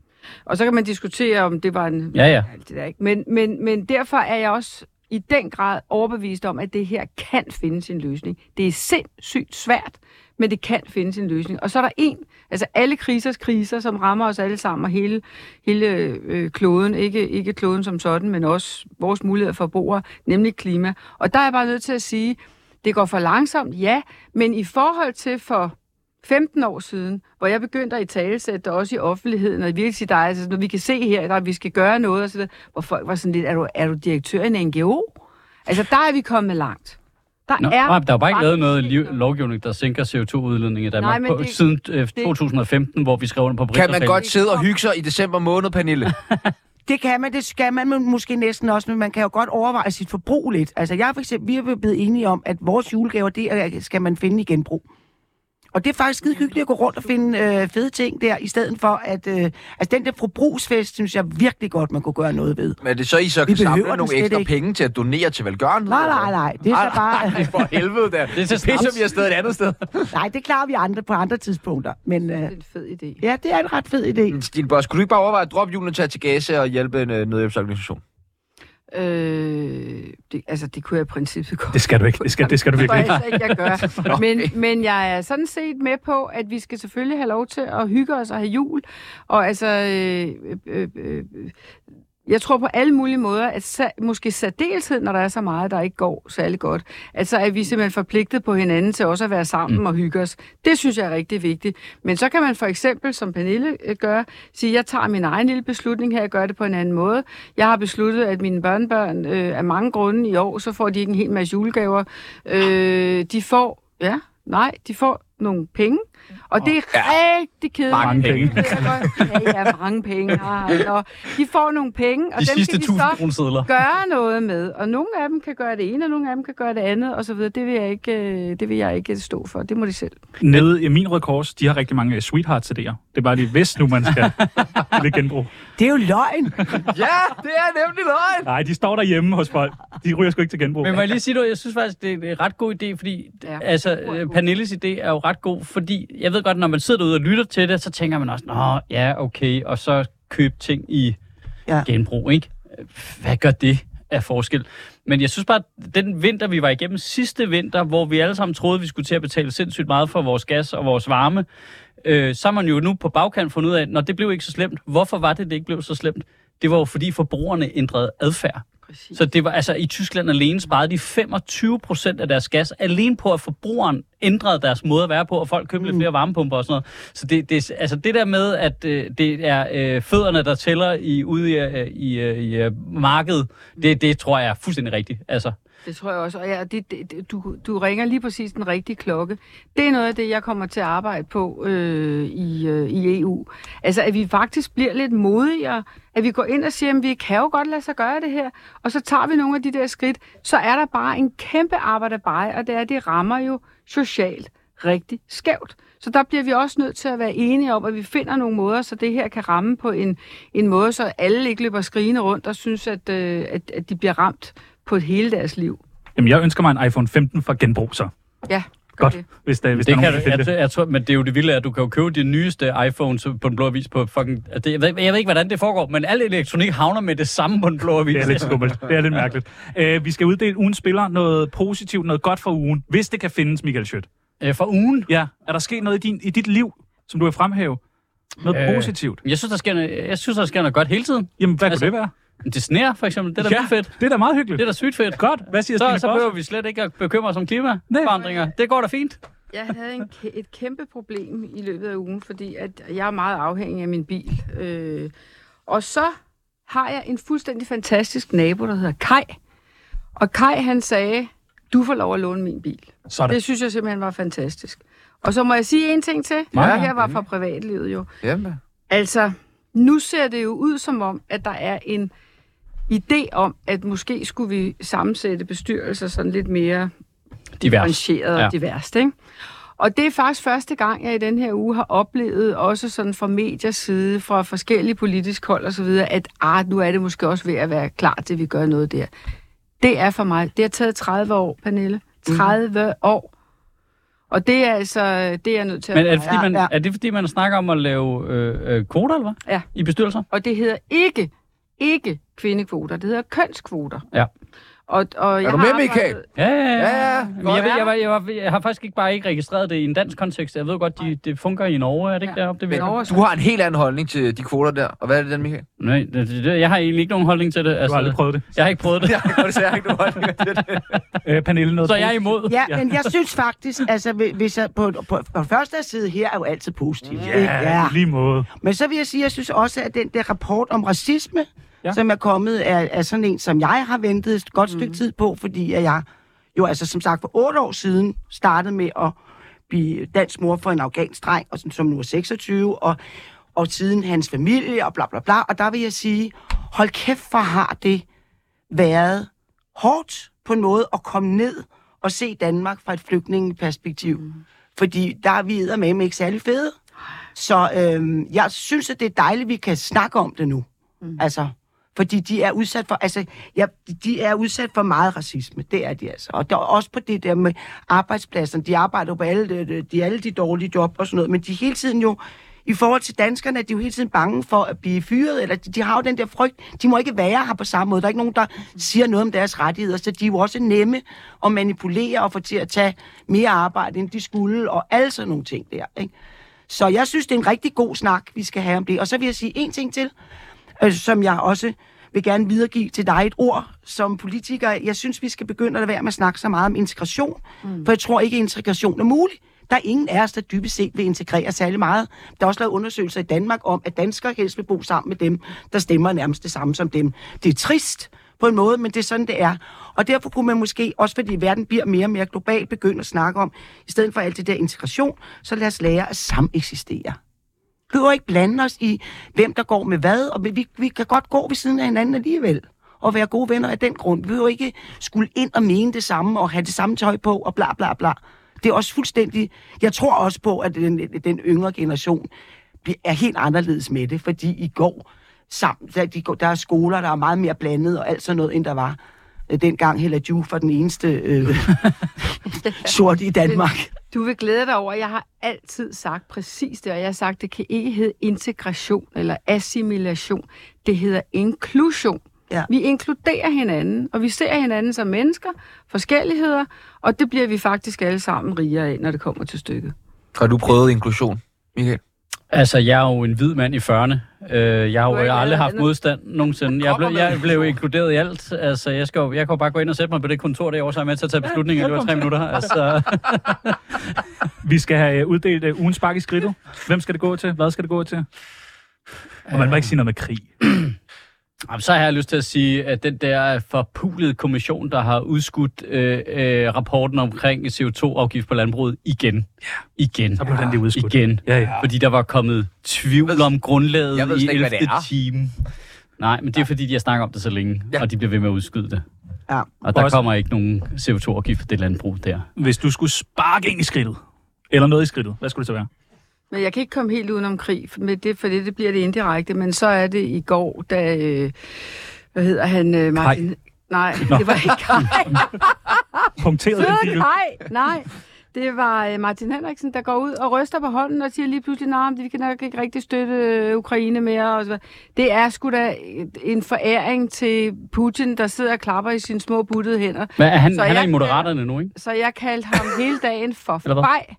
Og så kan man diskutere, om det var en...
Ja, ja.
Alt det der, ikke? Men, men, men derfor er jeg også i den grad overbevist om, at det her kan finde sin løsning. Det er sindssygt svært, men det kan finde sin løsning. Og så er der en, altså alle krisers kriser, som rammer os alle sammen, og hele, hele øh, kloden, ikke, ikke kloden som sådan, men også vores muligheder for borgere, nemlig klima. Og der er jeg bare nødt til at sige, det går for langsomt, ja, men i forhold til for 15 år siden, hvor jeg begyndte at i talesætte det også i offentligheden, og virkelig sige, er, altså, når vi kan se her, at vi skal gøre noget, og så videre, hvor folk var sådan lidt, er du, er du direktør i en NGO? Altså, der er vi kommet langt. Der
Nå,
er
nej, der er bare ikke lavet noget liv, lovgivning, der sænker CO2-udledning i Danmark
Nej, men
på,
det-
siden øh, 2015, hvor vi skrev under på
kan man godt sidde og hygge sig i december måned, Pernille? *laughs*
Det kan man, det skal man måske næsten også, men man kan jo godt overveje sit forbrug lidt. Altså jeg er for eksempel, vi er blevet enige om, at vores julegaver, det skal man finde i genbrug. Og det er faktisk skide hyggeligt at gå rundt og finde øh, fede ting der, i stedet for at... Øh, altså den der forbrugsfest, synes jeg virkelig godt, man kunne gøre noget ved.
Men er det så, I så kan samle nogle ekstra
ikke.
penge til at donere til velgørenhed?
Nej, nej, nej. Det er så bare...
Nej, for helvede da. *laughs*
Det er til
pisser vi afsted et andet sted. *laughs*
Nej, det klarer vi andre på andre tidspunkter. Men øh,
Det er en fed idé.
ja, det er en ret fed idé.
Stine Boss, kunne du ikke bare overveje at droppe julen og tage til Gaza og hjælpe en øh, nødhjælpsorganisation?
Øh, det, altså, det kunne jeg i princippet godt.
Det skal du ikke. Det skal, det skal du
Det
virkelig ikke.
ikke, jeg gør. *laughs* Men, men jeg er sådan set med på, at vi skal selvfølgelig have lov til at hygge os og have jul. Og altså, øh, øh, øh, jeg tror på alle mulige måder, at sa- måske særdeleshed, når der er så meget, der ikke går særlig godt, altså er vi simpelthen forpligtet på hinanden til også at være sammen mm. og hygge os. Det synes jeg er rigtig vigtigt. Men så kan man for eksempel, som Pernille øh, gør, sige, jeg tager min egen lille beslutning her, jeg gør det på en anden måde. Jeg har besluttet, at mine børnebørn øh, af mange grunde i år, så får de ikke en hel masse julegaver. Øh, de får, ja, nej, de får nogle penge, og det er
Ja.
rigtig kedeligt.
Mange penge.
Det. Ja, ja, mange penge. *laughs* Ah, nå. De får nogle penge, og
De
dem
sidste
skal de
1000
så gøre noget med. Og nogle af dem kan gøre det ene, og nogle af dem kan gøre det andet, og så videre. Det vil jeg ikke, øh, det vil jeg ikke stå for. Det må de selv.
Nede i min Røde Kors, de har rigtig mange øh, sweethearts-idéer. Det er bare lige, hvis nu man skal *laughs* til genbrug.
Det er jo løgn. *laughs*
Ja, det er nemlig løgn!
Nej, de står derhjemme hos folk. De ryger sgu ikke til genbrug.
Men må jeg lige sige noget? Jeg synes faktisk, det er en ret god idé, fordi
Ja.
ja. altså, øh, Pernilles idé er jo ret god, fordi jeg ved godt, når man sidder derude og lytter til det, så tænker man også, nå, ja, okay, og så købe ting i
Ja.
ja. genbrug, ikke? Hvad gør det af forskel? Men jeg synes bare, at den vinter, vi var igennem sidste vinter, hvor vi alle sammen troede, vi skulle til at betale sindssygt meget for vores gas og vores varme, øh, så har man jo nu på bagkant fundet ud af, når det blev ikke så slemt. Hvorfor var det, det ikke blev så slemt? Det var jo fordi forbrugerne ændrede adfærd.
Præcis.
Så det var altså i Tyskland alene sparede de 25 procent af deres gas alene på, at forbrugeren ændrede deres måde at være på, og folk købte mm. lidt flere varmepumper og sådan noget. Så det, det, altså det der med, at øh, det er øh, fødderne, der tæller i, ude i, øh, i, øh, i øh, markedet, det, det tror jeg er fuldstændig rigtigt. Altså,
det tror jeg også. Og ja, det, det, du, du ringer lige præcis den rigtige klokke. Det er noget af det, jeg kommer til at arbejde på øh, i, øh, i EU. Altså, at vi faktisk bliver lidt modigere. At vi går ind og siger, at vi kan jo godt lade sig gøre det her. Og så tager vi nogle af de der skridt. Så er der bare en kæmpe arbejde bare, og det er, at det rammer jo socialt rigtig skævt. Så der bliver vi også nødt til at være enige om, at vi finder nogle måder, så det her kan ramme på en, en måde, så alle ikke løber skrigende rundt og synes, at, øh, at, at de bliver ramt på hele deres liv.
Jamen, jeg ønsker mig en iPhone 15 fra genbrug, så.
Ja, gør
Godt,
det.
hvis, der, hvis
Det
der er
kan
nogen,
jeg,
det.
jeg tror, men det er jo det vilde, at du kan jo købe de nyeste iPhones på den blå avis på fucking... at Det, jeg, ved, jeg ved ikke, hvordan det foregår, men al elektronik havner med det samme på den blå avis.
Det er lidt skummelt. Det er lidt mærkeligt. Uh, *laughs* vi skal uddele ugens spiller noget positivt, noget godt for ugen, hvis det kan findes, Michael Schødt.
Øh, For ugen.
Ja, er der sket noget i, din, i dit liv, som du vil fremhæve? Noget
Øh,
øh, positivt?
Jeg synes, der sker noget, jeg synes, der sker noget godt hele tiden.
Jamen, hvad
altså,
kunne det være?
Det sneer, for eksempel. Det er da
ja,
fedt.
det er da meget hyggeligt.
Det er da sygt fedt.
Godt. Hvad siger
Så,
Stine
så behøver vi slet ikke at bekymre os om klimaforandringer. Det går da fint.
Jeg havde en, et kæmpe problem i løbet af ugen, fordi at jeg er meget afhængig af min bil. Øh, og så har jeg en fuldstændig fantastisk nabo, der hedder Kai. Og Kai han sagde, du får lov at låne min bil.
Sådan.
Det synes jeg simpelthen var fantastisk. Og så må jeg sige en ting til.
Ja,
Ja, her var fra privatlivet jo.
Jamen.
Altså, nu ser det jo ud som om, at der er en idé om, at måske skulle vi sammensætte bestyrelser sådan lidt mere
Divers.
differentieret og
Ja.
diverst, ikke? Og det er faktisk første gang, jeg i den her uge har oplevet, også sådan fra mediers side, fra forskellige politiske hold og så videre, at ah, nu er det måske også ved at være klar til, at vi gør noget der. Det er for mig. Det har taget 30 år, Pernille. 30 mm. år. Og det er altså, det er jeg nødt til
Men
at
er det, fordi
Ja,
man,
ja.
er det fordi, man snakker om at lave øh, øh, kvoter, eller hvad?
Ja.
I bestyrelser?
Og det hedder ikke, ikke kvindekvoter. Det hedder kønskvoter.
Ja.
Og, og jeg
du
har
med,
arbejdet-
Michael?
Ja, ja,
Ja, ja,
Men jeg, ved, jeg, var, jeg, var, jeg har faktisk ikke bare ikke registreret det i en dansk kontekst. Jeg ved godt, de, det fungerer i Norge, er det ikke
Ja.
deroppe? Det ved
over,
Du har en helt anden holdning til de kvoter der. Og hvad er det, den, Michael?
Nej, det, det, det, jeg har egentlig ikke nogen holdning til det.
Du har aldrig prøvet det.
Jeg har ikke prøvet det. *laughs*
Jeg se, jeg har ikke nogen holdning til det. *laughs*
Øh, Pernille, noget
Så jeg er imod.
Ja, men jeg synes faktisk, altså, hvi- hvis jeg på, på, på første side her er jo altid positivt.
Ja, i lige måde.
Men så vil jeg sige, at jeg synes også, at den der rapport om racisme, Ja. som er kommet, er, er sådan en, som jeg har ventet et godt stykke tid på, fordi at jeg jo altså som sagt for otte år siden startede med at blive dansk mor for en afghansk dreng, og som, nu er 26, og, og siden hans familie, og bla bla bla. Og der vil jeg sige, hold kæft, hvor har det været hårdt på en måde at komme ned og se Danmark fra et flygtningeperspektiv. Mm. Fordi der er vi med ikke særlig fede. Så øhm, jeg synes, at det er dejligt, at vi kan snakke om det nu. Mm. Altså, fordi de er udsat for, altså, ja, de er udsat for meget racisme. Det er de altså. Og der også på det der med arbejdspladsen. De arbejder jo på alle de, de, alle de dårlige job og sådan noget, men de er hele tiden jo, i forhold til danskerne, er de jo hele tiden bange for at blive fyret, eller de, de har jo den der frygt. De må ikke være her på samme måde. Der er ikke nogen, der siger noget om deres rettigheder, så de er jo også nemme at manipulere og få til at tage mere arbejde, end de skulle, og alle sådan nogle ting der. Ikke? Så jeg synes, det er en rigtig god snak, vi skal have om det. Og så vil jeg sige en ting til, øh, som jeg også vil gerne videregive til dig et ord som politiker. Jeg synes, vi skal begynde at lade være med at snakke så meget om integration, mm. for jeg tror ikke, at integration er mulig. Der er ingen af os, der dybest set vil integrere særlig meget. Der er også lavet undersøgelser i Danmark om, at danskere helst vil bo sammen med dem, der stemmer nærmest det samme som dem. Det er trist på en måde, men det er sådan, det er. Og derfor kunne man måske, også fordi verden bliver mere og mere global, begynde at snakke om, i stedet for alt det der integration, så lad os lære at sameksistere. Behøver ikke blande os i, hvem der går med hvad, og vi, vi kan godt gå ved siden af hinanden alligevel og være gode venner af den grund. Vi behøver ikke skulle ind og mene det samme og have det samme tøj på og bla bla bla. Det er også fuldstændig... Jeg tror også på, at den, den yngre generation er helt anderledes med det, fordi i går sammen, der, de går, der er skoler, der er meget mere blandet og alt sådan noget, end der var øh, dengang Hella Juf var den eneste øh, *laughs* sort i Danmark.
Du vil glæde dig over, jeg har altid sagt præcis det, og jeg har sagt, det kan ikke hedde integration eller assimilation. Det hedder inklusion.
Ja.
Vi inkluderer hinanden, og vi ser hinanden som mennesker, forskelligheder, og det bliver vi faktisk alle sammen rigere af, når det kommer til stykket.
Har du prøvet inklusion, Michael?
Altså, jeg er jo en hvid mand i 40'erne. Øh, jeg har jo aldrig haft modstand nogensinde. Jeg blev, jeg blev inkluderet i alt. Altså, jeg, skal jo, jeg kan bare gå ind og sætte mig på det kontor derovre, så er jeg med til at tage beslutninger i løbet af tre minutter. *laughs* Altså,
Vi skal have øh, uddelt uh, ugens spark i skridtet. Hvem skal det gå til? Hvad skal det gå til? Og man må ikke sige noget med krig.
Jamen, så har jeg lyst til at sige, at den der forpulede kommission, der har udskudt øh, øh, rapporten omkring CO2-afgift på landbruget igen. Ja. Igen.
Så blev den lige udskudt.
Igen.
Ja, ja.
Fordi der var kommet tvivl om grundlaget
Jeg ved
i
slet ikke, hvad
11.
det er.
time. Nej, men det er fordi, de har snakket om det så længe,
Ja.
ja. og de bliver ved med at udskyde det.
Ja.
Og der
Også-
kommer ikke nogen CO2-afgift for det landbrug der.
Hvis du skulle sparke ind i skridtet, eller noget i skridtet, hvad skulle det så være?
Men jeg kan ikke komme helt udenom krig, med det, for det, det bliver det indirekte. Men så er det i går, da... Øh, hvad hedder han? Øh, Martin... Nej, det var ikke Kai.
Punkteret bil.
Kai! Nej, det var øh, Martin Henriksen, der går ud og ryster på hånden og siger lige pludselig, nej, vi kan nok ikke rigtig støtte øh, Ukraine mere. Og så. Det er sgu da en foræring til Putin, der sidder og klapper i sine små buttede hænder.
Men er han,
Så
han er i Moderaterne nu, ikke?
Så jeg kaldte ham hele dagen for fej.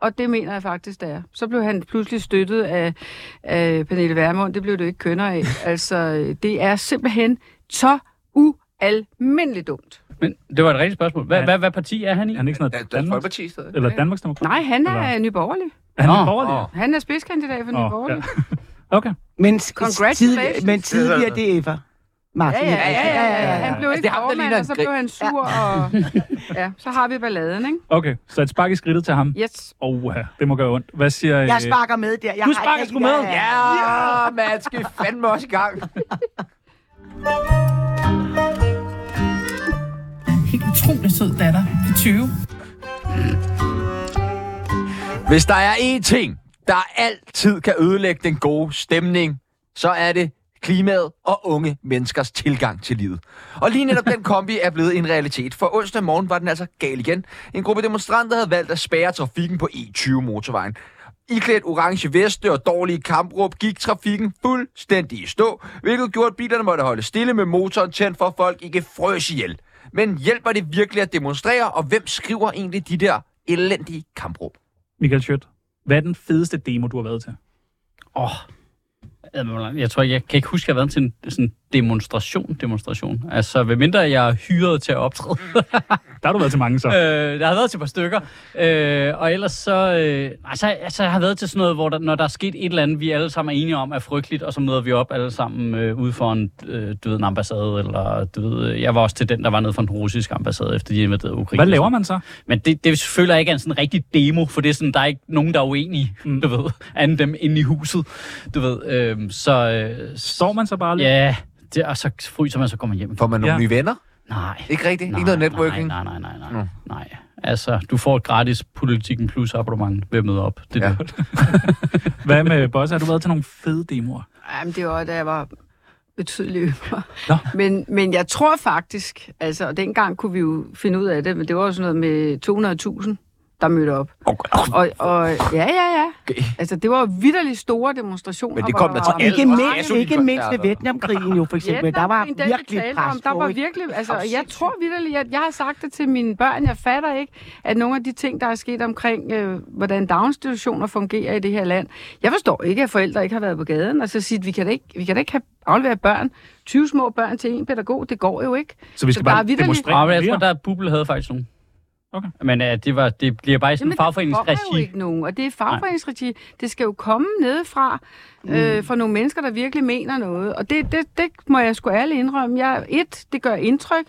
Og det mener jeg faktisk, det er. Så blev han pludselig støttet af, af Pernille Vermund. Det blev det ikke kønner af. *laughs* Altså, det er simpelthen så ualmindeligt dumt.
Men det var et rigtigt spørgsmål. Hvad,
Ja.
hvad, hvad parti er han i?
Er han ikke sådan noget
Dansk
Danmarks,
Folkeparti stadig.
eller Danmarks Demokrat?
Nej, han er
Eller-
nyborgerlig.
Er han
Nå.
ikke borgerlig?
Åh.
Han er spidskandidat for
Åh,
nyborgerlig.
ja. *laughs* Okay.
Men,
Congratulations.
tidlig- men tidligere DF'er. Martin.
Ja, ja, ja, ja, ja, ja. Han blev
Altså,
ikke
ham, der
formand, og så blev han sur, og *laughs* ja, så har vi balladen, ikke?
Okay, så et spark i skridtet til ham.
Yes.
Åh, ja, det må gøre ondt. Hvad siger...
Jeg
øh,
sparker med der. Jeg
Du
har
sparker
ikke-
sgu med.
Ja, man skal fandme også i gang.
Helt utrolig sød datter på 20.
Hvis der er én ting, der altid kan ødelægge den gode stemning, så er det klimaet og unge menneskers tilgang til livet. Og lige netop den kombi er blevet en realitet, for onsdag morgen var den altså gal igen. En gruppe demonstranter havde valgt at spærre trafikken på E20-motorvejen. Iklædt orange veste og dårlige kampråb gik trafikken fuldstændig i stå, hvilket gjorde, at bilerne måtte holde stille med motoren tændt for at folk ikke frøs ihjel. Men hjælper det virkelig at demonstrere, og hvem skriver egentlig de der elendige kampråb?
Michael Schødt, hvad er den fedeste demo, du har været til?
Åh, oh, jeg tror, ikke, jeg kan ikke huske, at jeg har været til en sådan demonstration, demonstration. Altså, ved mindre jeg er hyret til at optræde.
Der har du været til mange, så.
øh, der har været til et par stykker. Øh, og ellers så... Øh, altså, altså, jeg har været til sådan noget, hvor der, når der er sket et eller andet, vi alle sammen er enige om er frygteligt, og så møder vi op alle sammen øh, ude for en, øh, du ved, en ambassade, eller du ved, øh, jeg var også til den, der var nede for en russisk ambassade, efter de invaderede Ukraine.
Hvad laver man så?
Men det, det føler jeg ikke er en sådan rigtig demo, for det er sådan, der er ikke nogen, der er uenige,
Mm.
du ved, anden dem inde i huset, du ved. Øh, så... Øh,
Står man så bare lidt?
Ja, det, og så fryser man, så går man hjem.
Får man nogle
Ja.
nye venner?
Nej.
Ikke rigtigt?
Nej,
ikke noget networking?
Nej, nej, nej, nej, nej. nej. Altså, du får et gratis Politikken Plus abonnement ved at møde op. Det er
Ja.
det. *laughs*
Hvad med Bosse? Har du været til nogle fede demoer?
Jamen, det var, da jeg var yngre.
Nå.
Men, men jeg tror faktisk, altså, og dengang kunne vi jo finde ud af det, men det var sådan noget med 200.000, der mødte op.
Okay.
Og, og ja, ja, ja.
Okay.
Altså, det var vidderligt store demonstrationer.
Men det kom
der
der til alle.
Ikke mindst, ikke mindst ved. Vietnamkrigen jo, for eksempel. der var
den, vi
virkelig pres
om, der var virkelig, altså, jeg tror vidderligt, at jeg har sagt det til mine børn, jeg fatter ikke, at nogle af de ting, der er sket omkring, øh, hvordan daginstitutioner fungerer i det her land, jeg forstår ikke, at forældre ikke har været på gaden, og så sige, at vi kan da ikke, vi kan da ikke have afleveret børn, 20 små børn til en pædagog, det går jo ikke.
Så vi skal
Så er
bare demonstrere
Og jeg tror, der er Bubble havde faktisk nogen.
Okay.
Men uh, det, var, det bliver bare i sådan en
Jamen,
fagforeningsregi.
jo ikke nogen, og det er fagforeningsregi. Det skal jo komme nedefra,
Mm.
øh, fra nogle mennesker, der virkelig mener noget. Og det, det, det må jeg sgu ærligt indrømme. Jeg, et, det gør indtryk.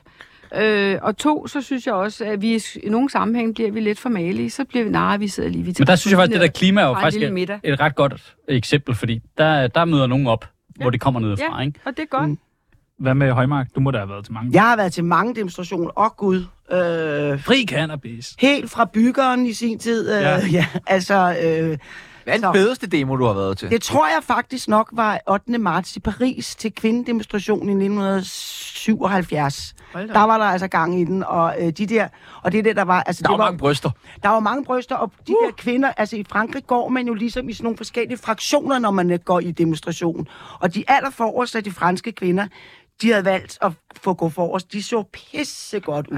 Øh, og to, så synes jeg også, at vi i nogle sammenhæng bliver vi lidt for malige. Så bliver vi, nej, vi sidder lige... Vi
Men der synes jeg faktisk, det der klima er jo faktisk et, et ret godt eksempel, fordi der, der møder nogen op,
Ja.
hvor det kommer nedefra,
Ja.
ikke?
Og det er godt.
Mm.
Hvad med Højmark? Du må da have været til mange.
Jeg har været til mange demonstrationer. Åh, Gud. Øh,
Fri cannabis.
helt fra byggeren i sin tid. Øh,
Ja.
ja. altså... Øh,
Hvad er den fedeste demo, du har været til?
det tror jeg faktisk nok var 8. marts i Paris til kvindedemonstrationen i 1977.
Hold da
Der var der altså gang i den, og øh, de der, og det der, der var, altså
Der
det
er
var,
mange bryster.
der var mange bryster, og de uh. der kvinder, altså i Frankrig går man jo ligesom i sådan nogle forskellige fraktioner, når man går i demonstration. Og de allerforreste af de franske kvinder, de havde valgt at få gå forrest. De så pisse godt ud.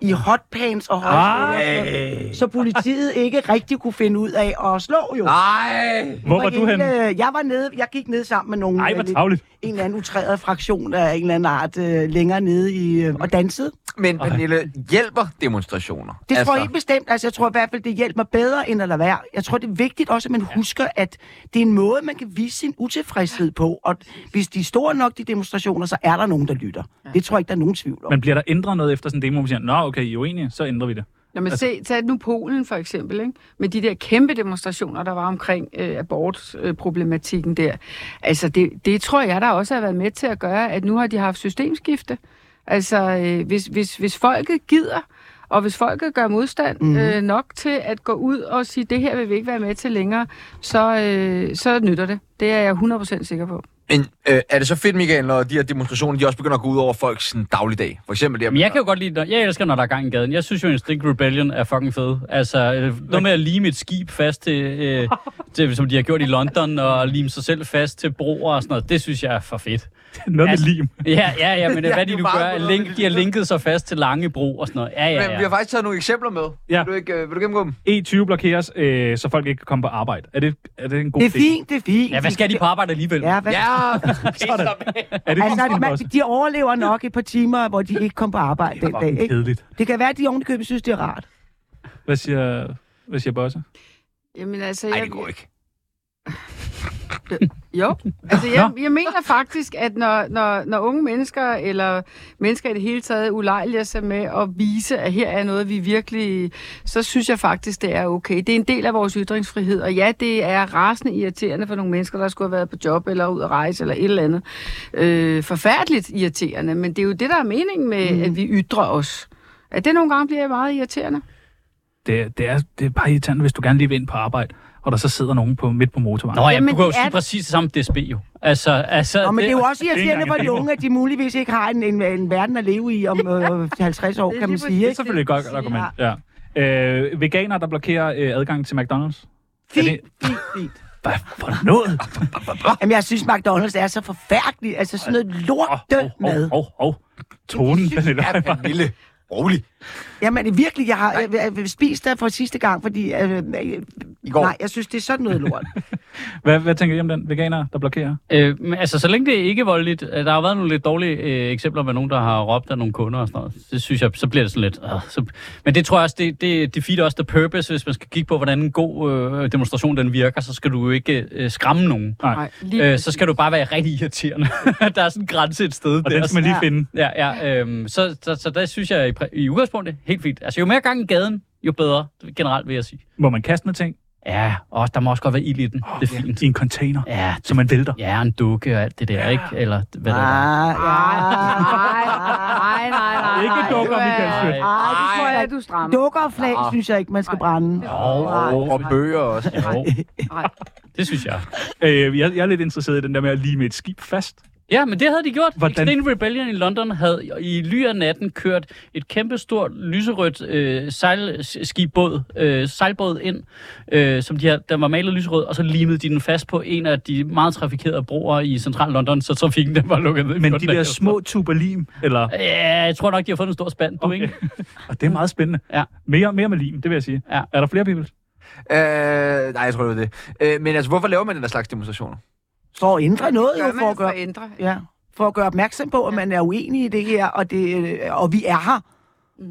I hotpants og højskoler. Så politiet ikke rigtig kunne finde ud af at slå jo.
Nej!
Hvor var du henne?
hele- Jeg var nede, jeg gik ned sammen med nogle,
Ej,
øh,
hvor
lidt-
tavligt.
en eller anden utræret fraktion af en eller anden art øh, længere nede i, øh, og dansede.
Men Pernille, hjælper demonstrationer?
Det altså... tror jeg helt bestemt. Altså, jeg tror i hvert fald, det hjælper bedre end at lade være. Jeg tror, det er vigtigt også, at man husker, at det er en måde, man kan vise sin utilfredshed på. Og hvis de er store nok, de demonstrationer, så er der nogen, der lytter. Det tror jeg ikke, der er nogen tvivl om.
Men bliver der ændret noget efter sådan en demo, hvor man siger, nå okay, I er uenige, så ændrer vi det.
Nå, men se, tag nu Polen for eksempel, ikke? med de der kæmpe demonstrationer, der var omkring øh, abortproblematikken der. Altså, det, det tror jeg, der også har været med til at gøre, at nu har de haft systemskifte. Altså, øh, hvis, hvis, hvis folket gider, og hvis folket gør modstand mm. øh, nok til at gå ud og sige, det her vil vi ikke være med til længere, så, øh, så nytter det. Det er jeg 100% sikker på.
Men øh, er det så fedt, Michael, når de her demonstrationer, de også begynder at gå ud over folks sådan, dagligdag? For eksempel det her
Men jeg kan jo godt lide, når, jeg elsker, når der er gang i gaden. Jeg synes jo, Instinct Rebellion er fucking fed. Altså, øh, noget med at lime et skib fast til, øh, *laughs* til, som de har gjort i London, og lime sig selv fast til broer og sådan noget, det synes jeg er for fedt. *laughs*
Noget med
Altså,
lim.
Ja, ja, ja, men *laughs*
Ja,
ja, hvad
det
de nu gør, link, de har linket sig fast til lange bro og sådan noget. Ja, ja,
Men vi
ja.
har faktisk taget nogle eksempler med.
Ja.
Vil du, ikke, øh, vil du gennemgå dem?
E20 blokeres, øh, så folk ikke kan komme på arbejde. Er det, er det en god
Det er fint, det er fint.
Ja, hvad skal de på arbejde alligevel?
Ja, hvad...
Ja, *laughs*
Sådan. Er det
Altså,
fint
man, de overlever nok et par timer, hvor de ikke kom på arbejde den dag. Ikke?
kedeligt.
Det kan være, at de ovenikøbet synes, det er rart.
Hvad siger, hvad siger Bosse?
Jamen altså, jeg,
det går ikke.
Jo, *laughs* altså jeg, jeg mener faktisk, at når, når, når unge mennesker, eller mennesker i det hele taget, ulejliger sig med at vise, at her er noget, vi virkelig... Så synes jeg faktisk, det er okay. Det er en del af vores ytringsfrihed, og ja, det er rasende irriterende for nogle mennesker, der skulle have været på job, eller ud at rejse, eller et eller andet. Øh, forfærdeligt irriterende, men det er jo det, der er meningen med, mm. at vi ytrer os. At det nogle gange bliver meget irriterende.
Det, det, er, det er bare irriterende, hvis du gerne lige vil ind på arbejde, og der så sidder nogen på, midt på motorvejen.
Nå ja,
Jamen,
du kan jo
det er-
sige præcis det samme DSB jo. Altså, altså,
Nå, men det er jo også
det er
irriterende for de unge, at de muligvis ikke har en, en, en verden at leve i om *laughs* øh, 50 år,
Det er
kan man sige.
Det er selvfølgelig et godt argument. Ja. Øh, veganer, der blokerer øh, adgang til McDonald's.
Fint,
Er
fint, fint.
Hvad for noget? *laughs*
Jamen, jeg synes, McDonald's er så forfærdeligt. Altså, sådan noget lort død mad.
Hov, hov, hov. Tonen, Pernille. *laughs*
Ja, Pernille. Rolig.
Jamen, det er virkelig, jeg har øh, øh, spist der for sidste gang, fordi... Øh, øh,
I går.
nej, jeg synes, det er sådan noget lort. *laughs*
Hvad, hvad tænker I om den veganer, der blokerer?
Øh, men altså, så længe det ikke er voldeligt, øh, der har været nogle lidt dårlige øh, eksempler med nogen, der har råbt af nogle kunder og sådan noget. Det synes jeg, så bliver det sådan lidt... Øh, så, men det tror jeg også, det, det defeater også the purpose, hvis man skal kigge på, hvordan en god øh, demonstration den virker, så skal du jo ikke øh, skræmme nogen.
Nej.
Øh, så skal du bare være rigtig irriterende. *laughs* der er sådan en grænse et sted.
Og
der,
den skal man lige
Ja.
finde.
Ja, ja øhm, så, så, så der synes jeg i, i udgangspunktet helt fint. Altså jo mere gang i gaden, jo bedre, generelt vil jeg sige.
Må man kaste med ting?
Ja, og der må også godt være ild i den. Det er fint.
I en container,
Ja,
så man vælter.
ja, en dukke og alt det der, ikke? Eller hvad det er.
Ah,
Nej,
ja.
nej, nej, nej.
Ikke
nej.
dukker,
Du er-
Michael Schødt.
Ej, det tror jeg
Ja,
ikke.
du strammer.
Dukker og flag,
Nå.
synes jeg ikke, man skal brænde.
Jo,
Og bøger også.
jo,
Nej.
det synes jeg.
Øh, jeg, jeg er lidt interesseret i den der med at lige med et skib fast.
Ja, men det havde de gjort.
Hvordan?
Extinct Rebellion i London havde i ly af natten kørt et kæmpe stort lyserødt øh, sejlskibåd, øh, sejlbåd ind, øh, som de her, der var malet lyserød, og så limede de den fast på en af de meget trafikerede broer i central London, så trafikken den var lukket ned.
Men
14
de der små tuberlim, eller...
Ja, jeg tror nok, de har fået en stor spand, du,
Okay.
ikke? *laughs*
Og det er meget spændende.
Ja.
Mere, mere med lim, det vil jeg sige.
Ja.
Er der flere people?
Øh, nej, jeg tror, det var det. Øh, men altså, hvorfor laver man den der slags demonstrationer?
For at ændre noget, jo, for at
det for
gøre,
at ændre?
ja, for at gøre opmærksom på, at man er uenig i det her, og, det, øh, og vi er her.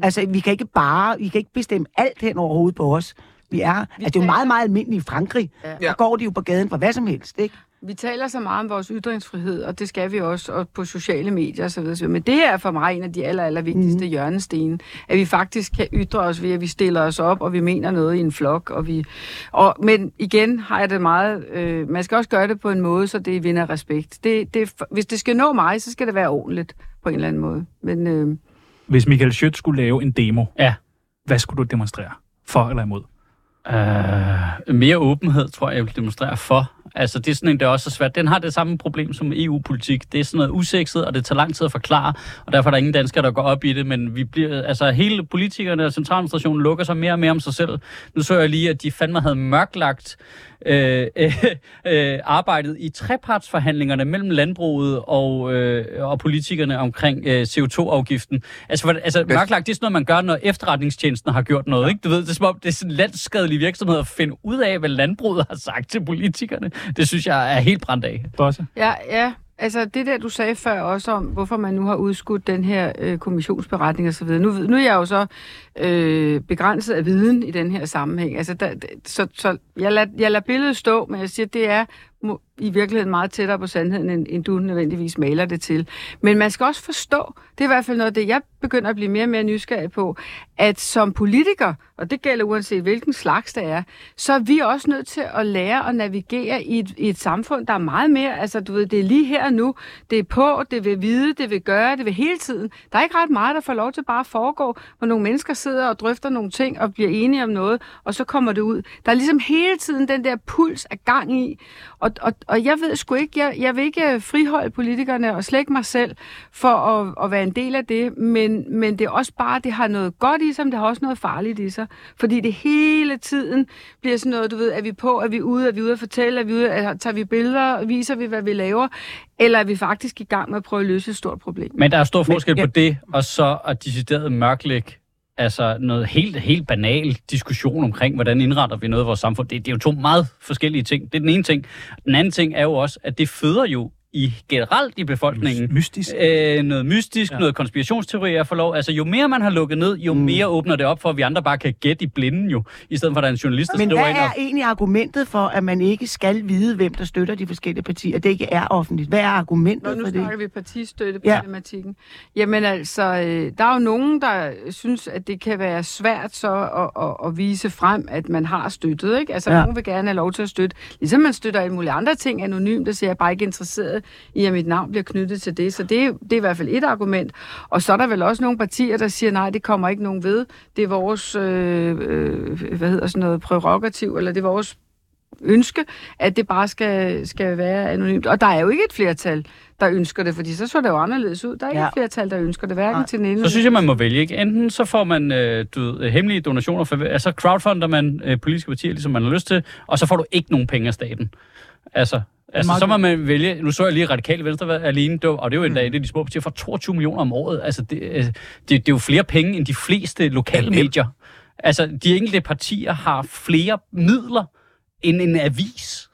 Altså, vi kan ikke bare, vi kan ikke bestemme alt hen over hovedet på os. Vi er, altså, det er jo meget, meget almindeligt i Frankrig.
Ja.
Der går de jo på gaden for hvad som helst, ikke?
Vi taler så meget om vores ytringsfrihed, og det skal vi også og på sociale medier osv. Men det er for mig en af de aller, aller vigtigste mm. hjørnesten. At vi faktisk kan ytre os ved, at vi stiller os op, og vi mener noget i en flok. Og vi, og, men igen har jeg det meget... Øh, man skal også gøre det på en måde, så det vinder respekt. Det, det, hvis det skal nå mig, så skal det være ordentligt på en eller anden måde. Men øh,
Hvis Michael Schødt skulle lave en demo,
Ja.
hvad skulle du demonstrere? For eller imod?
Øh, mere åbenhed, tror jeg, jeg vil demonstrere for. Altså, det er sådan en, der også er svært. Den har det samme problem som EU-politik. Det er sådan noget usekset, og det tager lang tid at forklare, og derfor er der ingen danskere, der går op i det, men vi bliver, altså, hele politikerne og centraladministrationen lukker sig mere og mere om sig selv. Nu så jeg lige, at de fandme havde mørklagt øh, *laughs* øh, arbejdet i trepartsforhandlingerne mellem landbruget og, øh, og politikerne omkring øh, CO2-afgiften. Altså, hvad, altså mørklagt, det er sådan noget, man gør, når efterretningstjenesten har gjort noget. Ikke? Du ved, det er som om, det er sådan en landskadelig virksomhed at finde ud af, hvad landbruget har sagt til politikerne. Det synes jeg er helt brændt af.
Bosse?
ja, ja, altså det der, du sagde før også om, hvorfor man nu har udskudt den her øh, kommissionsberetning osv. Nu, nu er jeg jo så øh, begrænset af viden i den her sammenhæng. Altså, der, så så jeg, lader, jeg lader billedet stå, men jeg siger, det er i virkeligheden meget tættere på sandheden, end, end du nødvendigvis maler det til. Men man skal også forstå, det er i hvert fald noget af det, jeg begynder at blive mere og mere nysgerrig på, at som politiker, og det gælder uanset hvilken slags det er, så er vi også nødt til at lære at navigere i et, i et samfund, der er meget mere, altså du ved, det er lige her og nu, det er på, det vil vide, det vil gøre, det vil hele tiden. Der er ikke ret meget, der får lov til bare at foregå, hvor nogle mennesker sidder og drøfter nogle ting og bliver enige om noget, og så kommer det ud. Der er ligesom hele tiden den der puls af gang i, og, og, og jeg ved sgu ikke, jeg, jeg vil ikke friholde politikerne og slække mig selv for at, at være en del af det, men, men det er også bare, det har noget godt i sig, men det har også noget farligt i sig. Fordi det hele tiden bliver sådan noget, du ved, er vi på, er vi ude, er vi ude at fortælle, er vi ude, er, tager vi billeder, viser vi, hvad vi laver, eller er vi faktisk i gang med at prøve at løse et stort problem.
Men der er stor forskel
Men, ja.
på det, og så at decideret mørklægge altså noget helt, helt banal diskussion omkring, hvordan indretter vi noget i vores samfund. Det, det er jo to meget forskellige ting. Det er den ene ting. Den anden ting er jo også, at det føder jo i generelt i befolkningen
Mystisk.
øh, noget mystisk,
Ja.
noget konspirationsteorier for lov. Altså, jo mere man har lukket ned, jo mm. mere åbner det op for, at vi andre bare kan gætte i blinden jo, i stedet for, at der er en journalist, der
Men hvad
ind
er
og...
egentlig argumentet for, at man ikke skal vide, hvem der støtter de forskellige partier? Det ikke er offentligt. Hvad er
Nå,
argumentet
nu
for det?
snakker vi partistøtteproblematikken. Ja. Jamen altså, øh, der er jo nogen, der synes, at det kan være svært så at, at, at vise frem, at man har støttet. Ikke? Altså,
Ja.
nogen vil gerne have lov til at støtte. Ligesom man støtter alle mulige andre ting anonymt, der siger, jeg er bare ikke interesseret i, at mit navn bliver knyttet til det. Så det, er- det er i hvert fald et argument. Og så er der vel også nogle partier, der siger, nej, det kommer ikke nogen ved. Det er vores, øh, øh, hvad hedder sådan noget, prerogativ, eller det er vores ønske, at det bare skal, skal være anonymt. Og der er jo ikke et flertal, der ønsker det, fordi så så det jo anderledes ud. Der er ikke
Ja.
ja. et flertal, der ønsker det, hverken
Nej.
til den ene
Så synes jeg, man må vælge. Ikke? Enten så får man øh, du hemmelige donationer, for, altså crowdfunder man øh, politiske partier, ligesom man har lyst til, og så får du ikke nogen penge af staten. Altså, altså
meget
så må man vælge, nu så jeg lige radikale venstre alene, det var- og det er jo en dag, det er de små partier, for 22 millioner om året. Altså, det, øh, det, det er jo flere penge, end de fleste lokale
Ja,
medier. Altså, de enkelte partier har flere midler end en avis.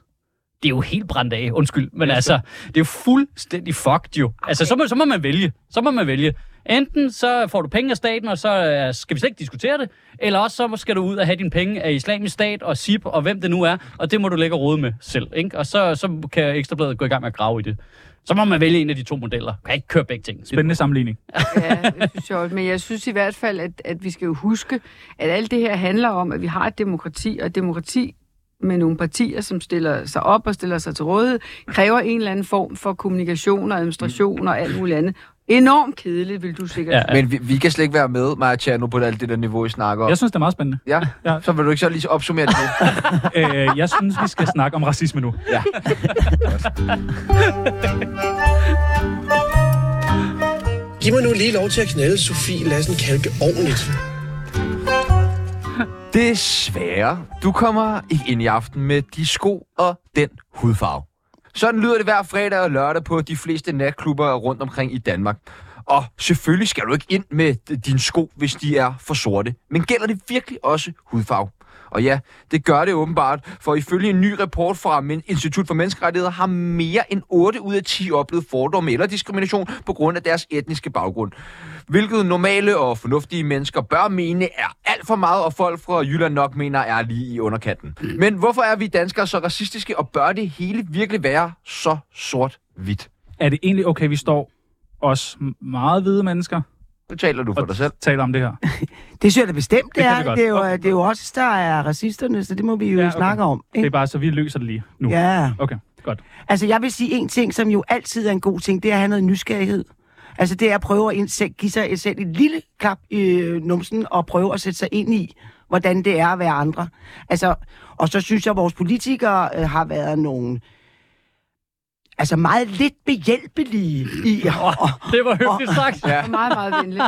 Det er jo helt brændt af, undskyld. Men altså, det er jo fuldstændig fucked jo. Altså, så må, så må man vælge. Så må man vælge. Enten så får du penge af staten, og så øh, skal vi slet ikke diskutere det, eller også så skal du ud og have dine penge af islamisk stat og SIP og hvem det nu er, og det må du lægge og rode med selv. Ikke? Og så, så kan Ekstrabladet gå i gang med at grave i det. Så må man vælge en af de to modeller. Kan ikke køre begge ting.
Spændende sammenligning.
Ja, det synes jeg også. Men jeg synes i hvert fald, at, at vi skal jo huske, at alt det her handler om, at vi har et demokrati, og et demokrati med nogle partier, som stiller sig op og stiller sig til rådighed, kræver en eller anden form for kommunikation og administration og alt muligt andet. Enormt kedeligt, vil du sikkert
Ja,
ja.
Men vi, vi kan slet ikke være med, Maja Tjerno, på alt det der niveau, I snakker om.
Jeg synes, det er meget spændende.
Ja,
Ja.
så vil du ikke så lige opsummere det? *laughs*
Øh, jeg synes, vi skal snakke om racisme nu.
ja.
Giv mig nu lige lov til at knalde Sofie Lassen Kalke ordentligt.
Desværre, du kommer ikke ind i aften med de sko og den hudfarve. Sådan lyder det hver fredag og lørdag på de fleste natklubber rundt omkring i Danmark. Og selvfølgelig skal du ikke ind med dine sko, hvis de er for sorte. Men gælder det virkelig også hudfarve? Og ja, det gør det åbenbart, for ifølge en ny rapport fra Institut for Menneskerettigheder har mere end 8 ud af 10 oplevet fordomme eller diskrimination på grund af deres etniske baggrund. Hvilket normale og fornuftige mennesker bør mene er alt for meget, og folk fra Jylland nok mener er lige i underkanten. Men hvorfor er vi danskere så racistiske, og bør det hele virkelig være så sort-hvidt?
Er det egentlig okay, vi står os meget hvide mennesker
Nu taler du for dig selv.
og taler om det her? *laughs*
Det synes jeg da bestemt, det,
Det
er.
godt.
Det er, jo,
Okay.
det er jo også der er racisterne, så det må vi jo
Ja, okay.
snakke om.
Det er
Ikke?
bare så, vi løser det lige nu.
Ja.
Okay, godt.
Altså, jeg vil sige en ting, som jo altid er en god ting, det er at have noget nysgerrighed. Altså, det er at prøve at indsæt, give sig selv et lille klap i øh, numsen og prøve at sætte sig ind i, hvordan det er at være andre. Altså, og så synes jeg, at vores politikere øh, har været nogle altså meget lidt behjælpelige i og,
Det var hyggeligt sagt.
Ja.
Meget, meget venligt.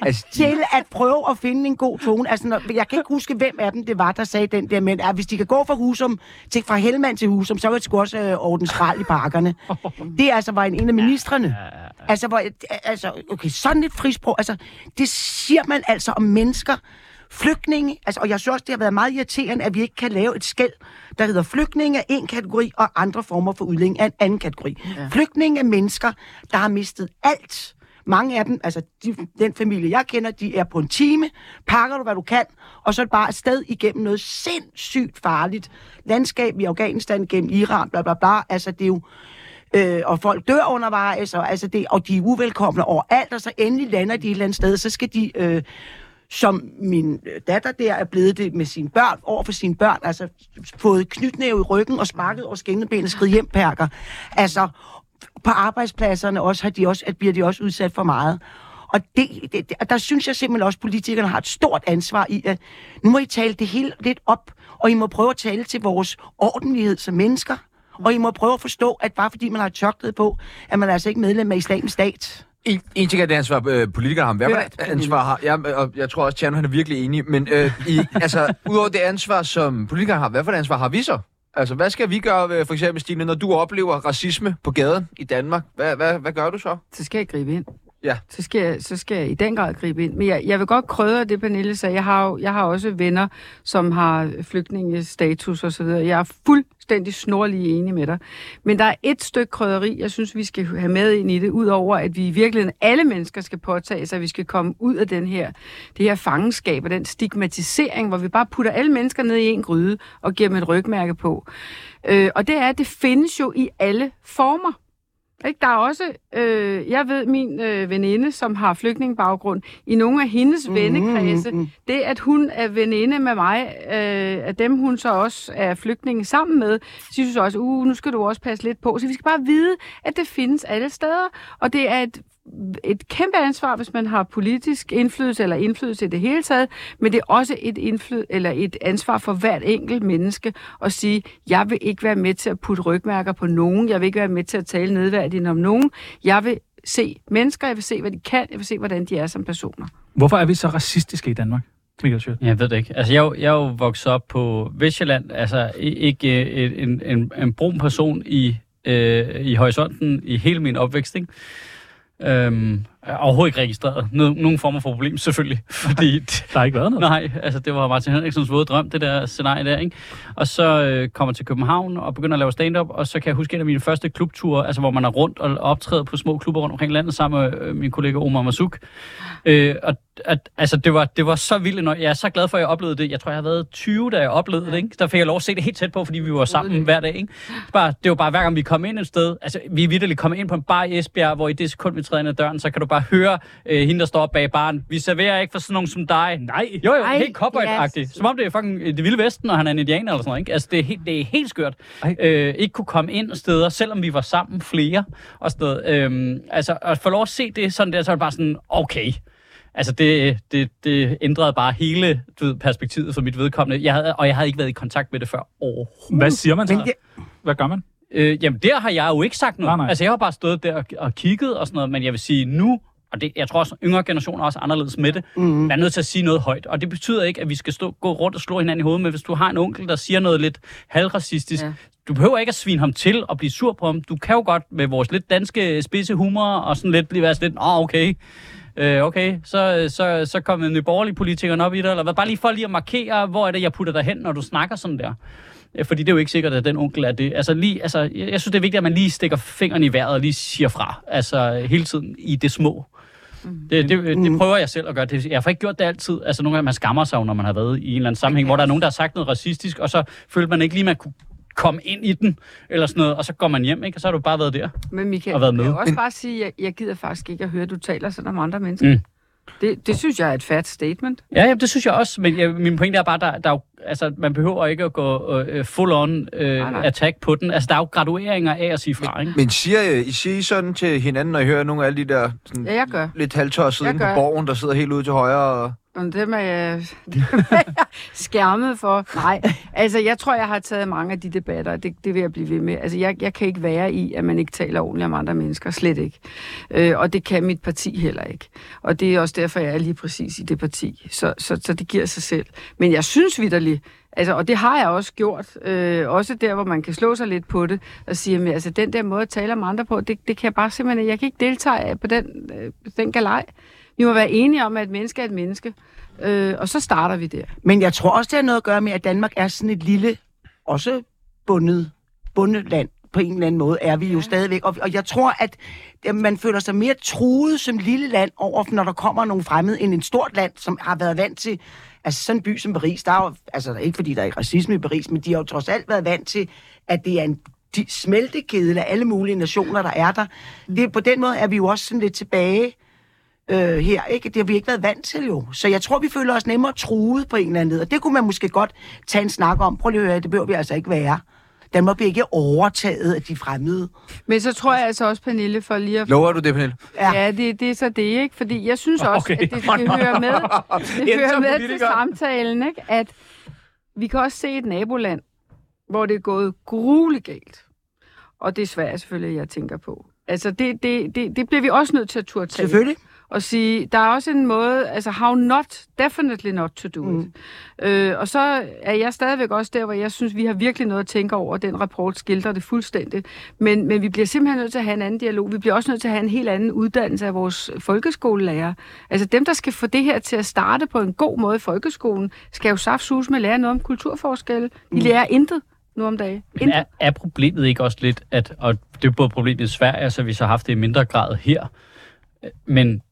Altså,
til at prøve at finde en god tone. Altså, når, jeg kan ikke huske, hvem af dem det var, der sagde den der, men at hvis de kan gå fra Husum til, fra Helmand til Husum, så kan de sgu også øh, ordne skrald i parkerne. Det altså var en, en af ministerne. Altså, hvor, altså, okay, sådan et frisprog, altså, det siger man altså om mennesker, Flygtninge, altså, og jeg synes også, det har været meget irriterende, at vi ikke kan lave et skæld, der hedder flygtninge af en kategori, og andre former for udlænding af en anden kategori. Ja. Flygtninge er mennesker, der har mistet alt. Mange af dem, altså de, den familie, jeg kender, de er på en time, pakker du, hvad du kan, og så er det bare afsted igennem noget sindssygt farligt landskab i Afghanistan, gennem Iran, bla bla bla. Altså, det er jo øh, og folk dør undervejs, og, altså det, og de er uvelkomne overalt, og så endelig lander de et eller andet sted, så skal de, øh, som min øh, datter der er blevet det med sine børn, over for sine børn, altså fået knytnæve i ryggen og sparket over skændebenet og skridt hjem perker. Altså, på arbejdspladserne også, har de også, at bliver de også udsat for meget. Og det, det, det, der synes jeg simpelthen også, at politikerne har et stort ansvar i, at nu må I tale det hele lidt op, og I må prøve at tale til vores ordentlighed som mennesker. Og I må prøve at forstå, at bare fordi man har tørklæde på, at man er altså ikke medlem af islamisk stat.
En, en ting er det ansvar, øh, politikere har. Hvad et ansvar har? Jeg, og jeg tror også, Tjerno han er virkelig enig. Men øh, i, *laughs* altså, udover det ansvar, som politikere har, hvad for et ansvar har vi så? Altså, hvad skal vi gøre, ved, for eksempel, Stine, når du oplever racisme på gaden i Danmark? Hvad, hvad, hvad gør du så?
Så skal jeg gribe ind.
Ja.
Så skal, jeg, så skal jeg i den grad gribe ind. Men jeg, jeg vil godt krydre det, Pernille sagde. Jeg har, jo, jeg har også venner, som har flygtningestatus osv. Jeg er fuldstændig snorlig enig med dig. Men der er et stykke krydderi, jeg synes, vi skal have med ind i det, udover at vi i virkeligheden alle mennesker skal påtage sig, at vi skal komme ud af den her, det her fangenskab og den stigmatisering, hvor vi bare putter alle mennesker ned i en gryde og giver dem et rygmærke på. Øh, og det er, at det findes jo i alle former. Ikke? Der er også, øh, jeg ved, min øh, veninde, som har flygtningebaggrund, i nogle af hendes mm, vennekredse,
mm.
det at hun er veninde med mig, øh, at dem hun så også er flygtninge sammen med, synes også, uh, nu skal du også passe lidt på. Så vi skal bare vide, at det findes alle steder, og det er et et kæmpe ansvar, hvis man har politisk indflydelse eller indflydelse i det hele taget, men det er også et, indflyd, eller et ansvar for hvert enkelt menneske at sige, jeg vil ikke være med til at putte rygmærker på nogen, jeg vil ikke være med til at tale nedværdigt om nogen, jeg vil se mennesker, jeg vil se, hvad de kan, jeg vil se, hvordan de er som personer.
Hvorfor er vi så racistiske i Danmark, Michael Schødt?
Jeg ved det ikke. Altså, jeg, er jo- jeg er jo vokset op på Vestjylland, altså ikke øh, et- en, en, en brun person i, øh, i horisonten i hele min opvækst, ikke? Øhm, er overhovedet ikke registreret. No, nogen former for problem, selvfølgelig. *laughs* Fordi,
Der har ikke været noget.
nej, altså det var Martin Henriksens våde drøm, det der scenarie der, ikke? Og så øh, kommer til København og begynder at lave stand-up, og så kan jeg huske en af mine første klubture, altså hvor man er rundt og optræder på små klubber rundt omkring landet sammen med øh, min kollega Omar Masuk. Øh, og at, altså, det var, det var så vildt. Når jeg er så glad for, at jeg oplevede det. Jeg tror, jeg har været 20, da jeg oplevede det. Ikke? Der fik jeg lov at se det helt tæt på, fordi vi var sammen hver dag. Ikke? Bare, det var bare, hver gang vi kom ind et sted. Altså, vi er vidderligt kommet ind på en bar i Esbjerg, hvor i det sekund, vi træder ind ad døren, så kan du bare høre øh, hende, der står bag baren. Vi serverer ikke for sådan nogen som dig. Nej. Jo, jo,
Ej,
helt cowboy-agtigt.
yes.
Som om det er fucking det vilde vesten, og han er en indianer eller sådan noget. Ikke? Altså, det er helt, det er helt skørt.
Ej.
Øh, ikke kunne komme ind steder, selvom vi var sammen flere og sådan noget. Øhm, altså, at få lov at se det sådan der, så er det bare sådan, okay. Altså, det, det, det ændrede bare hele du ved, perspektivet for mit vedkommende. Jeg havde, og jeg havde ikke været i kontakt med det før overhovedet.
Hvad siger man så?
Men det,
Hvad gør man?
Øh, jamen, der har jeg jo ikke sagt noget.
Nej, nej.
Altså, jeg har bare stået der og, og kigget og sådan noget, men jeg vil sige nu, og det, jeg tror også, yngre generationer er også anderledes med det, mm. man er nødt til at sige noget højt. Og det betyder ikke, at vi skal stå, gå rundt og slå hinanden i hovedet, men hvis du har en onkel, der siger noget lidt halvracistisk,
Ja.
ja. du behøver ikke at svine ham til og blive sur på ham. Du kan jo godt med vores lidt danske spidse humor og sådan lidt blive være sådan lidt, åh, oh, okay. Øh, okay, så, så, så kom en borgerlig politikeren op i det, eller hvad? Bare lige for lige at markere, hvor er det, jeg putter dig hen, når du snakker sådan der. Øh, Fordi det er jo ikke sikkert, at den onkel er det. Altså, lige, altså, jeg jeg synes, det er vigtigt, at man lige stikker fingeren i vejret og lige siger fra. Altså, hele tiden i det små. Det, det, det prøver jeg selv at gøre. Det, jeg har ikke gjort det altid. Altså, nogle gange man skammer sig jo, når man har været i en eller anden sammenhæng, hvor der er nogen, der har sagt noget racistisk, og så følte man ikke lige, man kunne komme ind i den, eller sådan noget, og så går man hjem, ikke? Og så har du bare været der.
Men Michael,
Og været
jeg
med.
vil også
Men-
bare sige, at jeg, jeg gider faktisk ikke at høre, at du taler sådan om andre mennesker.
Mm.
Det, det synes jeg er et fat statement.
Ja, ja, det synes jeg også, men jeg, min pointe er bare, der, der er jo, altså, man behøver ikke at gå uh, full on uh,
nej.
attack på den. Altså, der er jo gradueringer af at sige fra, ikke?
Men siger I, siger I sådan til hinanden, når I hører nogle af alle de der sådan,
Ja, jeg gør.
lidt halvtossede
Jeg
inde på borgen, der sidder helt ude til højre? Og...
Og dem er jeg, dem er jeg skærmet for. Nej, altså jeg tror, jeg har taget mange af de debatter, det, det vil jeg blive ved med. Altså jeg, jeg kan ikke være i, at man ikke taler ordentligt om andre mennesker. Slet ikke. Øh, og det kan mit parti heller ikke. Og det er også derfor, jeg er lige præcis i det parti. Så, så, så det giver sig selv. Men jeg synes vidderligt, Altså, og det har jeg også gjort, øh, også der, hvor man kan slå sig lidt på det, og sige, at altså, den der måde at tale om andre på, det, det kan jeg bare simpelthen, jeg kan ikke deltage øh, på den, øh, den galej. Vi må være enige om, at et menneske er et menneske. Øh, og så starter vi der.
Men jeg tror også, det har noget at gøre med, at Danmark er sådan et lille, også bundet, bundet land på en eller anden måde, er vi jo stadigvæk. Og, og jeg tror, at man føler sig mere truet som lille land over, når der kommer nogle fremmede, end et stort land, som har været vant til, altså sådan en by som Paris, der er jo, altså ikke fordi der er ikke racisme i Paris, men de har jo trods alt været vant til, at det er en de smeltekedel af alle mulige nationer, der er der. Det, på den måde er vi jo også sådan lidt tilbage øh, her, ikke? Det har vi ikke været vant til jo. Så jeg tror, vi føler os nemmere truet på en eller anden led, og det kunne man måske godt tage en snak om. Prøv lige at høre, det behøver vi altså ikke være. Danmark bliver ikke overtaget af de fremmede.
Men så tror jeg altså også, Pernille, for lige at...
Lover du det, Pernille?
Ja, ja det, det er så det, ikke? Fordi jeg synes også,
Okay.
at det skal høre med, *laughs* det hører med til samtalen, ikke? At vi kan også se et naboland, hvor det er gået grueligt galt. Og det er Sverige selvfølgelig, jeg tænker på. Altså, det, det, det, det bliver vi også nødt til at turde tage.
Selvfølgelig.
Og sige, der er også en måde, altså how not, definitely not to do it. Mm. Øh, og så er jeg stadigvæk også der, hvor jeg synes, vi har virkelig noget at tænke over. Den rapport skildrer det fuldstændigt. Men, men vi bliver simpelthen nødt til at have en anden dialog. Vi bliver også nødt til at have en helt anden uddannelse af vores folkeskolelærer. Altså dem, der skal få det her til at starte på en god måde i folkeskolen, skal jo saftsus med lære noget om kulturforskelle. De
Mm.
lærer intet nu om dagen.
Men er, er problemet ikke også lidt, at, og det er både problemet i Sverige, så vi så har haft det i mindre grad her, men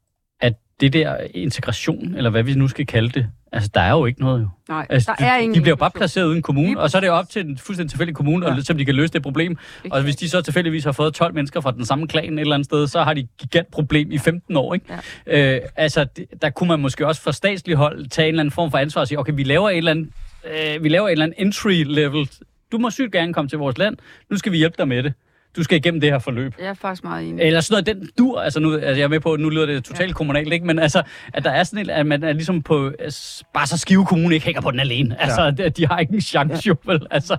det der integration, eller hvad vi nu skal kalde det, altså der er jo ikke noget jo.
Nej,
Altså,
der er ingen
de bliver jo bare placeret uden en kommune, og så er det op til en fuldstændig tilfældig kommune, ja. og, som de kan løse det problem. Og hvis de så tilfældigvis har fået 12 mennesker fra den samme klan et eller andet sted, så har de et gigant problem i 15 år. Ikke? Ja. Øh, altså, der kunne man måske også fra statslig hold tage en eller anden form for ansvar og sige, okay, vi laver et eller andet, øh, vi laver et eller andet entry level. Du må sygt gerne komme til vores land. Nu skal vi hjælpe dig med det. Du skal igennem det her forløb.
Jeg er faktisk meget enig.
Eller sådan noget, den dur, altså nu, altså jeg er med på, at nu lyder det totalt ja. kommunalt, ikke? men altså, at der er sådan et, at man er ligesom på, altså, bare så Skive Kommune ikke hænger på den alene. Altså, ja. de har ikke en chance, ja. jo, vel? Altså,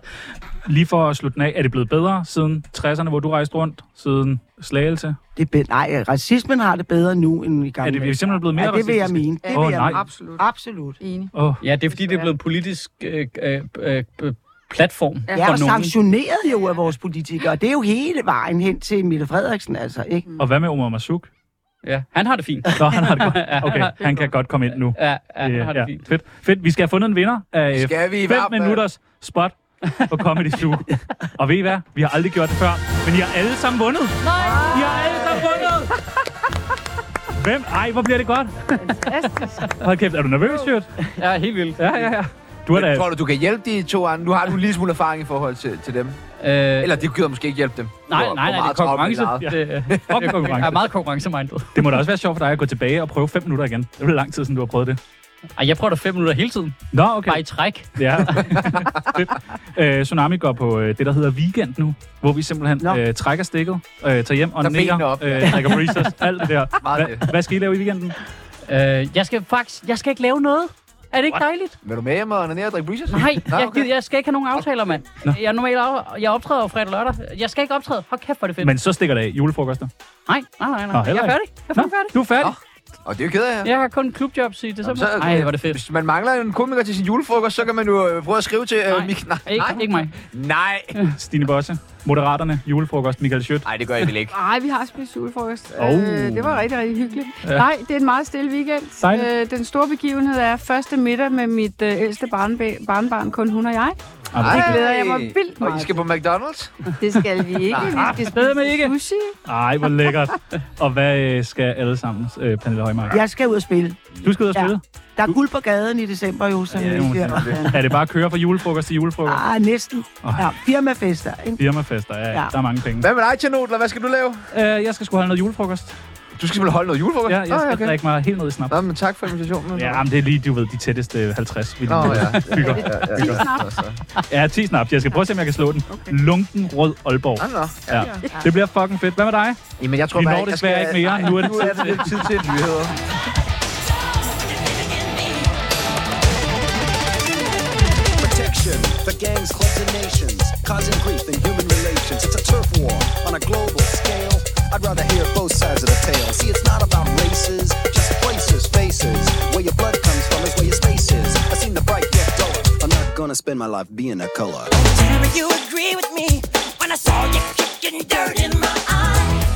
Lige for at slutte den af, er det blevet bedre siden 60'erne, hvor du rejste rundt? Siden Slagelse?
Det er be- nej, racismen har det bedre nu, end i gamle
Er det
dage.
simpelthen blevet mere
Ja, det vil jeg mene. Det
Ja,
vil
Åh,
jeg
nej.
Absolut.
Absolut.
Enig.
Oh.
ja, det er fordi, det er blevet politisk øh, øh, øh, øh, platform
Ja,
Ja,
for
og
nogen.
sanktioneret jo af vores politikere. Det er jo hele vejen hen til Mette Frederiksen, altså, ikke?
Og hvad med Omar Masuk?
Ja, han har det fint.
Nå, han har det godt. *laughs*
Ja,
Okay, han kan godt komme ind nu.
Ja, ja han har det fint.
Fedt. Fedt. Vi skal have fundet en vinder af øh,
Skal vi i
fem
hvert fald?
minutters spot på Comedy Zoo. Og ved I hvad? Vi har aldrig gjort det før, men I har alle sammen vundet. Nej! I har alle sammen vundet! Hvem? Ej, hvor bliver det godt.
Fantastisk.
Hold kæft, er du nervøs, Sjøt?
Ja, helt vildt.
Ja, ja, ja. Du er da...
Tror du, du kan hjælpe de to andre? Nu har du en lille smule erfaring i forhold til, til dem.
Øh,
Eller det gider måske ikke hjælpe dem.
nej,
Hvor-
nej, nej, det er konkurrence.
de har.
Det, *laughs*
Op
det,
konkurrence.
er meget konkurrencemindet.
Det må da også være sjovt for dig at gå tilbage og prøve 5 minutter igen. Det er lang tid siden, du har prøvet det.
Ej, jeg prøver det fem minutter hele tiden.
Nå, okay.
Bare i træk. *laughs*
Ja. Øh, Tsunami går på øh, det, der hedder weekend nu, hvor vi simpelthen øh, trækker stikket, øh, tager hjem og nærer,
op.
øh, drikker *laughs* breezers, alt det der. Hva, hvad skal I lave i weekenden?
Øh, jeg skal faktisk, jeg skal ikke lave noget. Er det ikke
What?
dejligt?
Vil du med hjem og ned og drikke breezers?
Nej,
Nå,
jeg,
okay.
gider, jeg skal ikke have nogen aftaler, mand.
Nå.
Jeg er normalt af, jeg optræder jo fredag og lørdag. Jeg skal ikke optræde. Hold kæft, hvor det fedt.
Men så stikker det af julefrokoster.
Nej, nej, nej.
Nå,
nej. jeg
heller
er færdig. Jeg er færdig.
Du er færdig.
Nå. Og det er jo ked af, ja.
Jeg har kun klubjobs i december.
Så,
Nej, hvor er det fedt.
Hvis man mangler en komiker til sin julefrokost, så kan man jo øh, prøve at skrive til øh,
Nej.
Mik. Nej.
Ikke, ikke mig.
Nej. *laughs*
Stine Bosse, Moderaterne, julefrokost, Michael Schødt.
Nej, det gør jeg vel ikke.
Nej, vi har spist julefrokost.
Oh.
Øh, det var rigtig, rigtig hyggeligt.
Ja.
Nej, det er en meget stille weekend.
Dejligt.
Øh, den store begivenhed er første middag med mit øh, ældste barnba- barnbarn, kun hun og jeg.
Ej,
Det glæder jeg mig vildt
Og I
meget
skal på McDonald's?
Det skal vi ikke. Vi skal spise
ikke.
sushi.
Ej, hvor lækkert. Og hvad øh, skal alle sammen, øh, Pernille Højmark?
Jeg skal ud og spille.
Du skal ud og
Ja.
spille?
Der er guld på gaden i december jo, som
Ja,
ja,
det man sige. Er det bare at køre fra julefrokost til julefrokost?
Ah, næsten. Ja, firmafester, ikke?
Firmafester, ja, ja.
Ja.
der er mange penge.
Hvad med dig, Tjanotler? Hvad skal du lave?
Øh, jeg skal sgu holde noget julefrokost.
Du skal simpelthen holde noget julefrokost?
Ja, jeg skal
Nå,
okay. drikke mig helt ned i snap.
Nå, men tak for invitationen.
Ja, men det er lige, du ved, de tætteste 50, vi
Nå,
lige
ja.
bygger.
Ti snart.
Ja, 10 snaps. Jeg skal prøve at se, om jeg kan slå den. Lunken Rød Aalborg.
Nå, nå.
Ja. Det bliver fucking fedt. Hvad med dig?
Jamen, jeg tror
Vi
bare,
når
jeg
desværre ikke mere. Nu er det
nu er det tid til nyheder.
protection for gangs, clubs, and nations, causing grief in human relations. It's a turf war on a global scale. I'd rather hear both sides of the tale. See, it's not about races, just places, faces. Where your blood comes from is where your space is. I've seen the bright get duller. I'm not gonna spend my life being a color.
Tell you agree with me when I saw you kicking dirt in my eye.